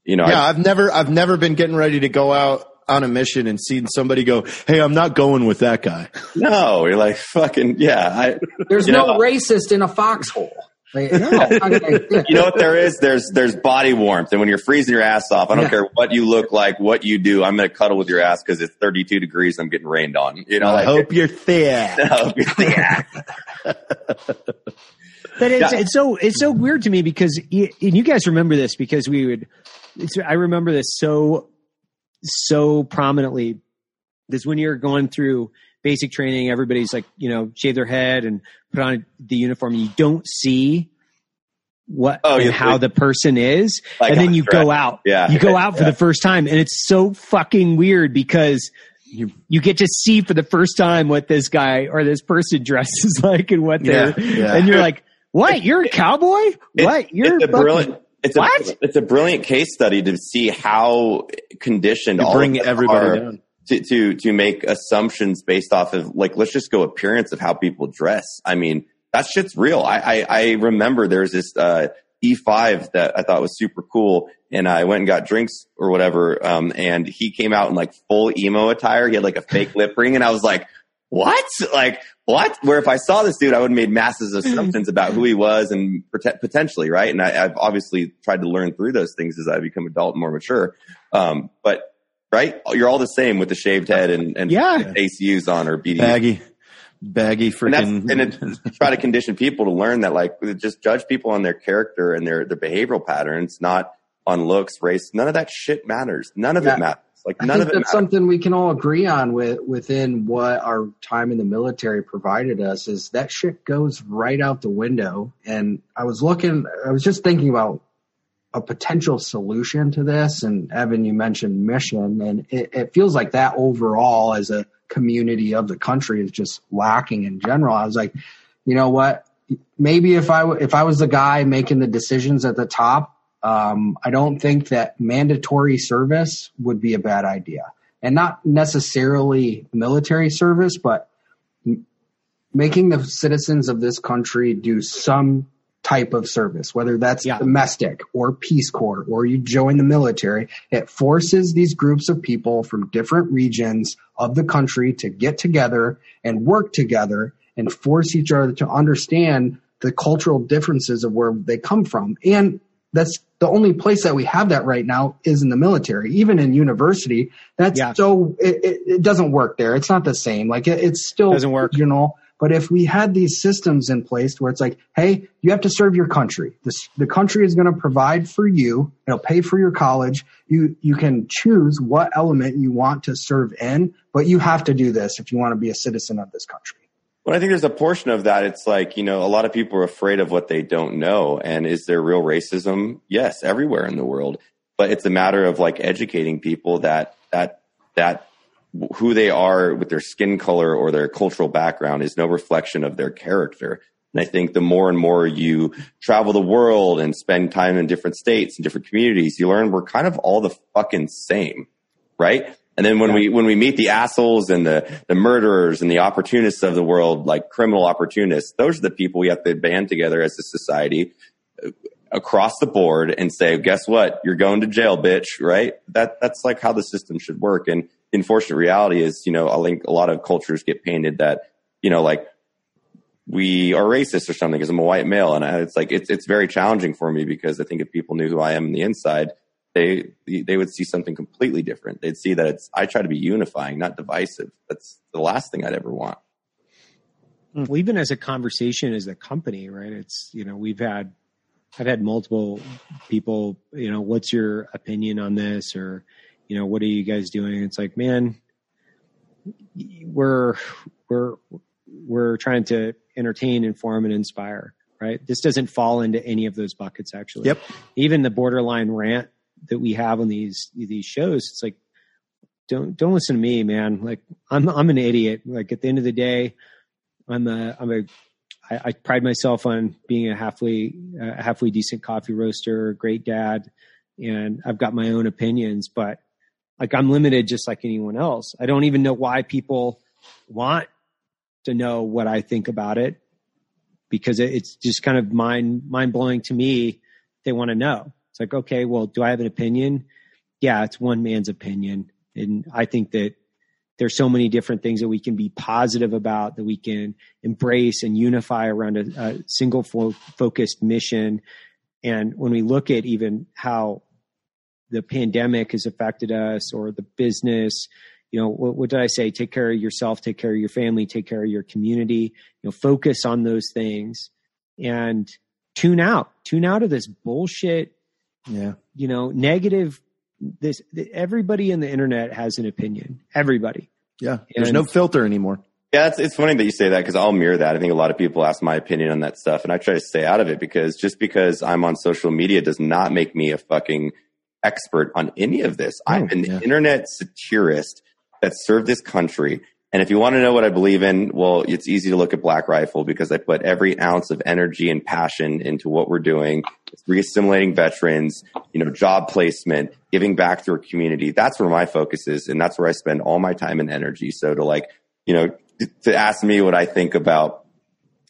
You know, Yeah, I, I've never I've never been getting ready to go out on a mission and seen somebody go, "Hey, I'm not going with that guy." no, you're like fucking yeah. I, There's no know- uh, racist in a foxhole. Like, no, you know what there is? There's there's body warmth, and when you're freezing your ass off, I don't Yeah. care what you look like, what you do. I'm gonna cuddle with your ass because it's 32 degrees. I'm getting rained on. You know, I like, hope you're thick. yeah. But it's Yeah. it's so it's so weird to me because and you guys remember this because we would. It's, I remember this so so prominently. Because when you're going through basic training, everybody's like you know shave their head and put on the uniform. And you don't see what Oh, and how like- the person is, Like and then you go out. Yeah. you go out for Yeah. the first time, and it's so fucking weird because you you get to see for the first time what this guy or this person dresses like and what they're Yeah, yeah. and you're like, what? You're a cowboy? what? You're it's a brilliant. It's What? a it's a brilliant case study to see how conditioned You all bring of everybody are down. to to to make assumptions based off of like let's just go appearance of how people dress. I mean that shit's real. I I, I remember there's this uh, E5 that I thought was super cool, and I went and got drinks or whatever. Um, and he came out in like full emo attire. He had like a fake lip ring, and I was like, what? Like what? Where if I saw this dude, I would have made masses of assumptions about who he was and pot- potentially right. And I, I've obviously tried to learn through those things as I become adult and more mature. Um, but right, you're all the same with the shaved head and, and Yeah. ACUs on or BD. Baggy, baggy And freaking. and it, try to condition people to learn that like just judge people on their character and their their behavioral patterns, not on looks, race. None of that shit matters. None of Yeah. it matters. Like I none think of it that's matters. something we can all agree on with within what our time in the military provided us is that shit goes right out the window. And I was looking, I was just thinking about a potential solution to this. And Evan, you mentioned mission, and it, it feels like that overall as a community of the country is just lacking in general. I was like, you know what? Maybe if I if I was the guy making the decisions at the top, um, I don't think that mandatory service would be a bad idea, and not necessarily military service, but m- making the citizens of this country do some type of service, whether that's Yeah. domestic or Peace Corps or you join the military. It forces these groups of people from different regions of the country to get together and work together and force each other to understand the cultural differences of where they come from. And that's the only place that we have that right now is in the military. Even in university, that's Yeah. so it, it, it doesn't work there. It's not the same. Like it, it's still Doesn't work. You know, but if we had these systems in place where it's like, hey, you have to serve your country. This, the country is going to provide for you. It'll pay for your college. You you can choose what element you want to serve in, but you have to do this if you want to be a citizen of this country. Well, I think there's a portion of that. It's like, you know, a lot of people are afraid of what they don't know. And is there real racism? Yes, everywhere in the world. But it's a matter of like educating people that, that, that who they are with their skin color or their cultural background is no reflection of their character. And I think the more and more you travel the world and spend time in different states and different communities, you learn we're kind of all the fucking same, right? And then when we when we meet the assholes and the the murderers and the opportunists of the world, like criminal opportunists, those are the people we have to band together as a society uh, across the board and say, guess what? You're going to jail, bitch, right? That that's like how the system should work. And the unfortunate reality is, you know, I think a lot of cultures get painted that, you know, like we are racist or something because I'm a white male. And I, it's like, it's, it's very challenging for me because I think if people knew who I am on the inside, they, they would see something completely different. They'd see that it's, I try to be unifying, not divisive. That's the last thing I'd ever want. Hmm. well, even as a conversation as a company, right? It's you know we've had I've had multiple people, you know, what's your opinion on this, or you know, what are you guys doing? It's like, man, we're we're we're trying to entertain, inform, and inspire. Right? This doesn't fall into any of those buckets. Actually, Yep. Even the borderline rant that we have on these these shows, it's like, don't don't listen to me, man. Like I'm I'm an idiot. Like at the end of the day, I'm a I'm a I, I pride myself on being a halfway uh, halfway decent coffee roaster, great dad, and I've got my own opinions, but like I'm limited just like anyone else. I don't even know why people want to know what I think about it because it, it's just kind of mind mind blowing to me. They want to know. It's like, okay, well, do I have an opinion? Yeah, it's one man's opinion. And I think that there's so many different things that we can be positive about that we can embrace and unify around a, a single fo- focused mission. And when we look at even how the pandemic has affected us or the business, you know, what, what did I say? Take care of yourself, take care of your family, take care of your community, you know, focus on those things and tune out, tune out of this bullshit Yeah. you know negative this everybody in the internet has an opinion everybody Yeah. There's And- no filter anymore. Yeah, it's, it's funny that you say that because I'll mirror that. I think a lot of people ask my opinion on that stuff, and I try to stay out of it because just because I'm on social media does not make me a fucking expert on any of this. I'm an yeah. internet satirist that served this country. And if you want to know what I believe in, well, it's easy to look at Black Rifle because I put every ounce of energy and passion into what we're doing. Reassimilating veterans, you know, job placement, giving back to our community. That's where my focus is. And that's where I spend all my time and energy. So to like, you know, to ask me what I think about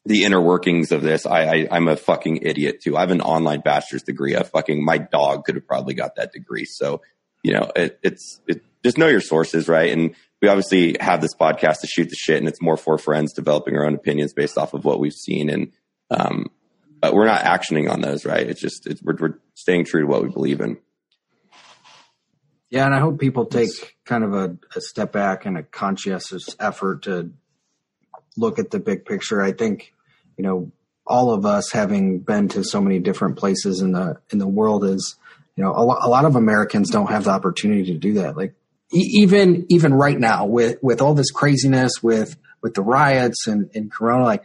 the inner workings of this, I, I I'm a fucking idiot too. I have an online bachelor's degree. I fucking my dog could have probably got that degree. So, you know, it, it's it, just know your sources, right? And we obviously have this podcast to shoot the shit, and it's more for friends developing our own opinions based off of what we've seen, and um, but we're not actioning on those, right? It's just it's, we're, we're staying true to what we believe in. Yeah, and I hope people take kind of a, a step back and a conscientious effort to look at the big picture. I think, you know, all of us having been to so many different places in the in the world is, you know, a, lo- a lot of Americans don't have the opportunity to do that. Like even even right now with with all this craziness with with the riots and, and corona like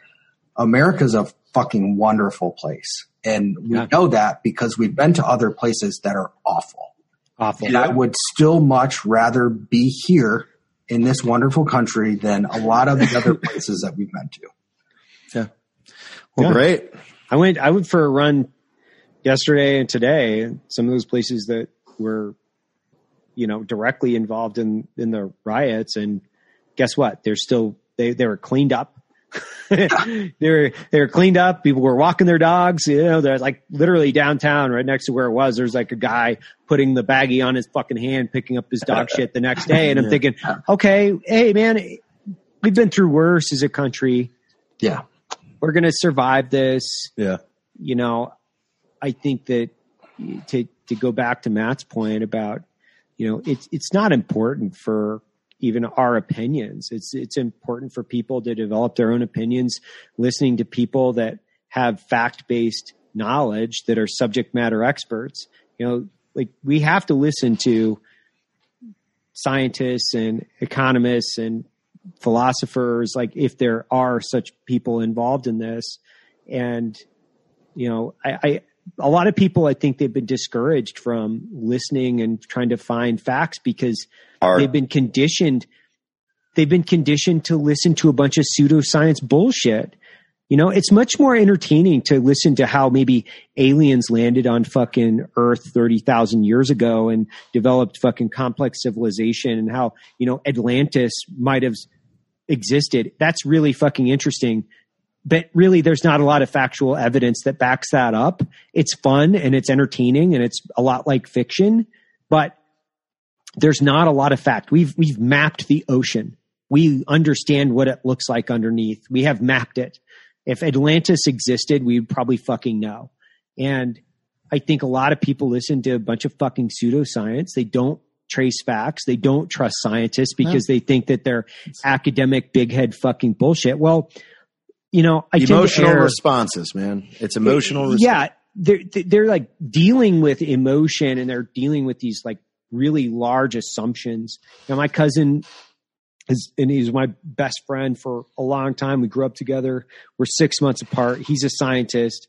america's a fucking wonderful place and we Yeah. know that because we've been to other places that are awful awful and i would still much rather be here in this wonderful country than a lot of the other places that we've been to yeah Well, Yeah. great. i went i went for a run yesterday and today some of those places that were you know directly involved in in the riots. And guess what? They're still they they were cleaned up. They were they were cleaned up. People were walking their dogs. You know they're like literally downtown right next to where it was. There's like a guy putting the baggie on his fucking hand picking up his dog shit the next day. And i'm thinking okay hey man we've been through worse as a country. Yeah. We're going to survive this. Yeah. you know, I think that to to go back to Matt's point about, you know, it's it's not important for even our opinions. It's it's important for people to develop their own opinions, listening to people that have fact based knowledge that are subject matter experts. You know, like we have to listen to scientists and economists and philosophers, like if there are such people involved in this. And, you know, I, I a lot of people I think they've been discouraged from listening and trying to find facts because Hard. they've been conditioned they've been conditioned to listen to a bunch of pseudoscience bullshit. You know, it's much more entertaining to listen to how maybe aliens landed on fucking Earth 30,000 years ago and developed fucking complex civilization and how, you know, Atlantis might have existed. That's really fucking interesting. But really, there's not a lot of factual evidence that backs that up. It's fun and it's entertaining and it's a lot like fiction, but there's not a lot of fact. We've we've mapped the ocean. We understand what it looks like underneath. We have mapped it. If Atlantis existed, we'd probably fucking know. And I think a lot of people listen to a bunch of fucking pseudoscience. They don't trace facts. They don't trust scientists because they think that they're academic big head fucking bullshit. Well, you know, I Emotional responses, man. It's emotional. Res- yeah they're they're like dealing with emotion and they're dealing with these like really large assumptions. And my cousin is and he's my best friend for a long time. We grew up together. We're six months apart. He's a scientist.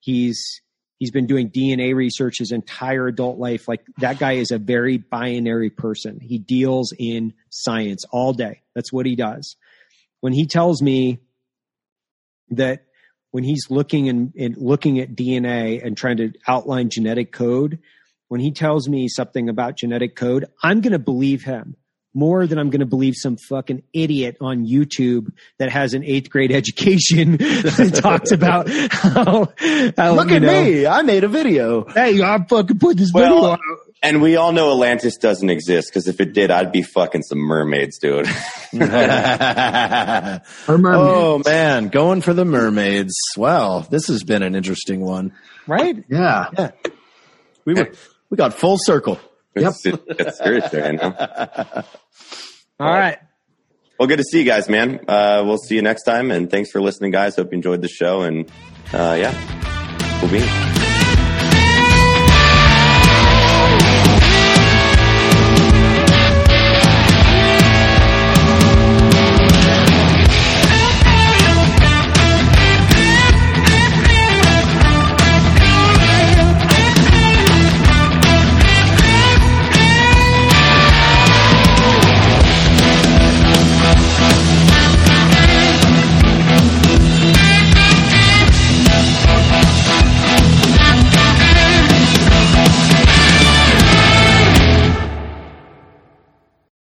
He's he's been doing dna research his entire adult life. Like that guy is a very binary person. He deals in science all day. That's what he does. When he tells me that when he's looking and, and looking at DNA and trying to outline genetic code, when he tells me something about genetic code, I'm going to believe him more than I'm going to believe some fucking idiot on YouTube that has an eighth grade education that talks about how, how Look at know, me. I made a video. Hey, I fucking put this Well, video. And we all know Atlantis doesn't exist because if it did, I'd be fucking some mermaids, dude. Or mermaid. oh man, going for the mermaids. Wow, this has been an interesting one. Right? Yeah. Yeah. We were we got full circle. It's, it's serious there, you know? All right. Well, good to see you guys, man. Uh, we'll see you next time. And thanks for listening, guys. Hope you enjoyed the show. And uh, yeah, we'll be.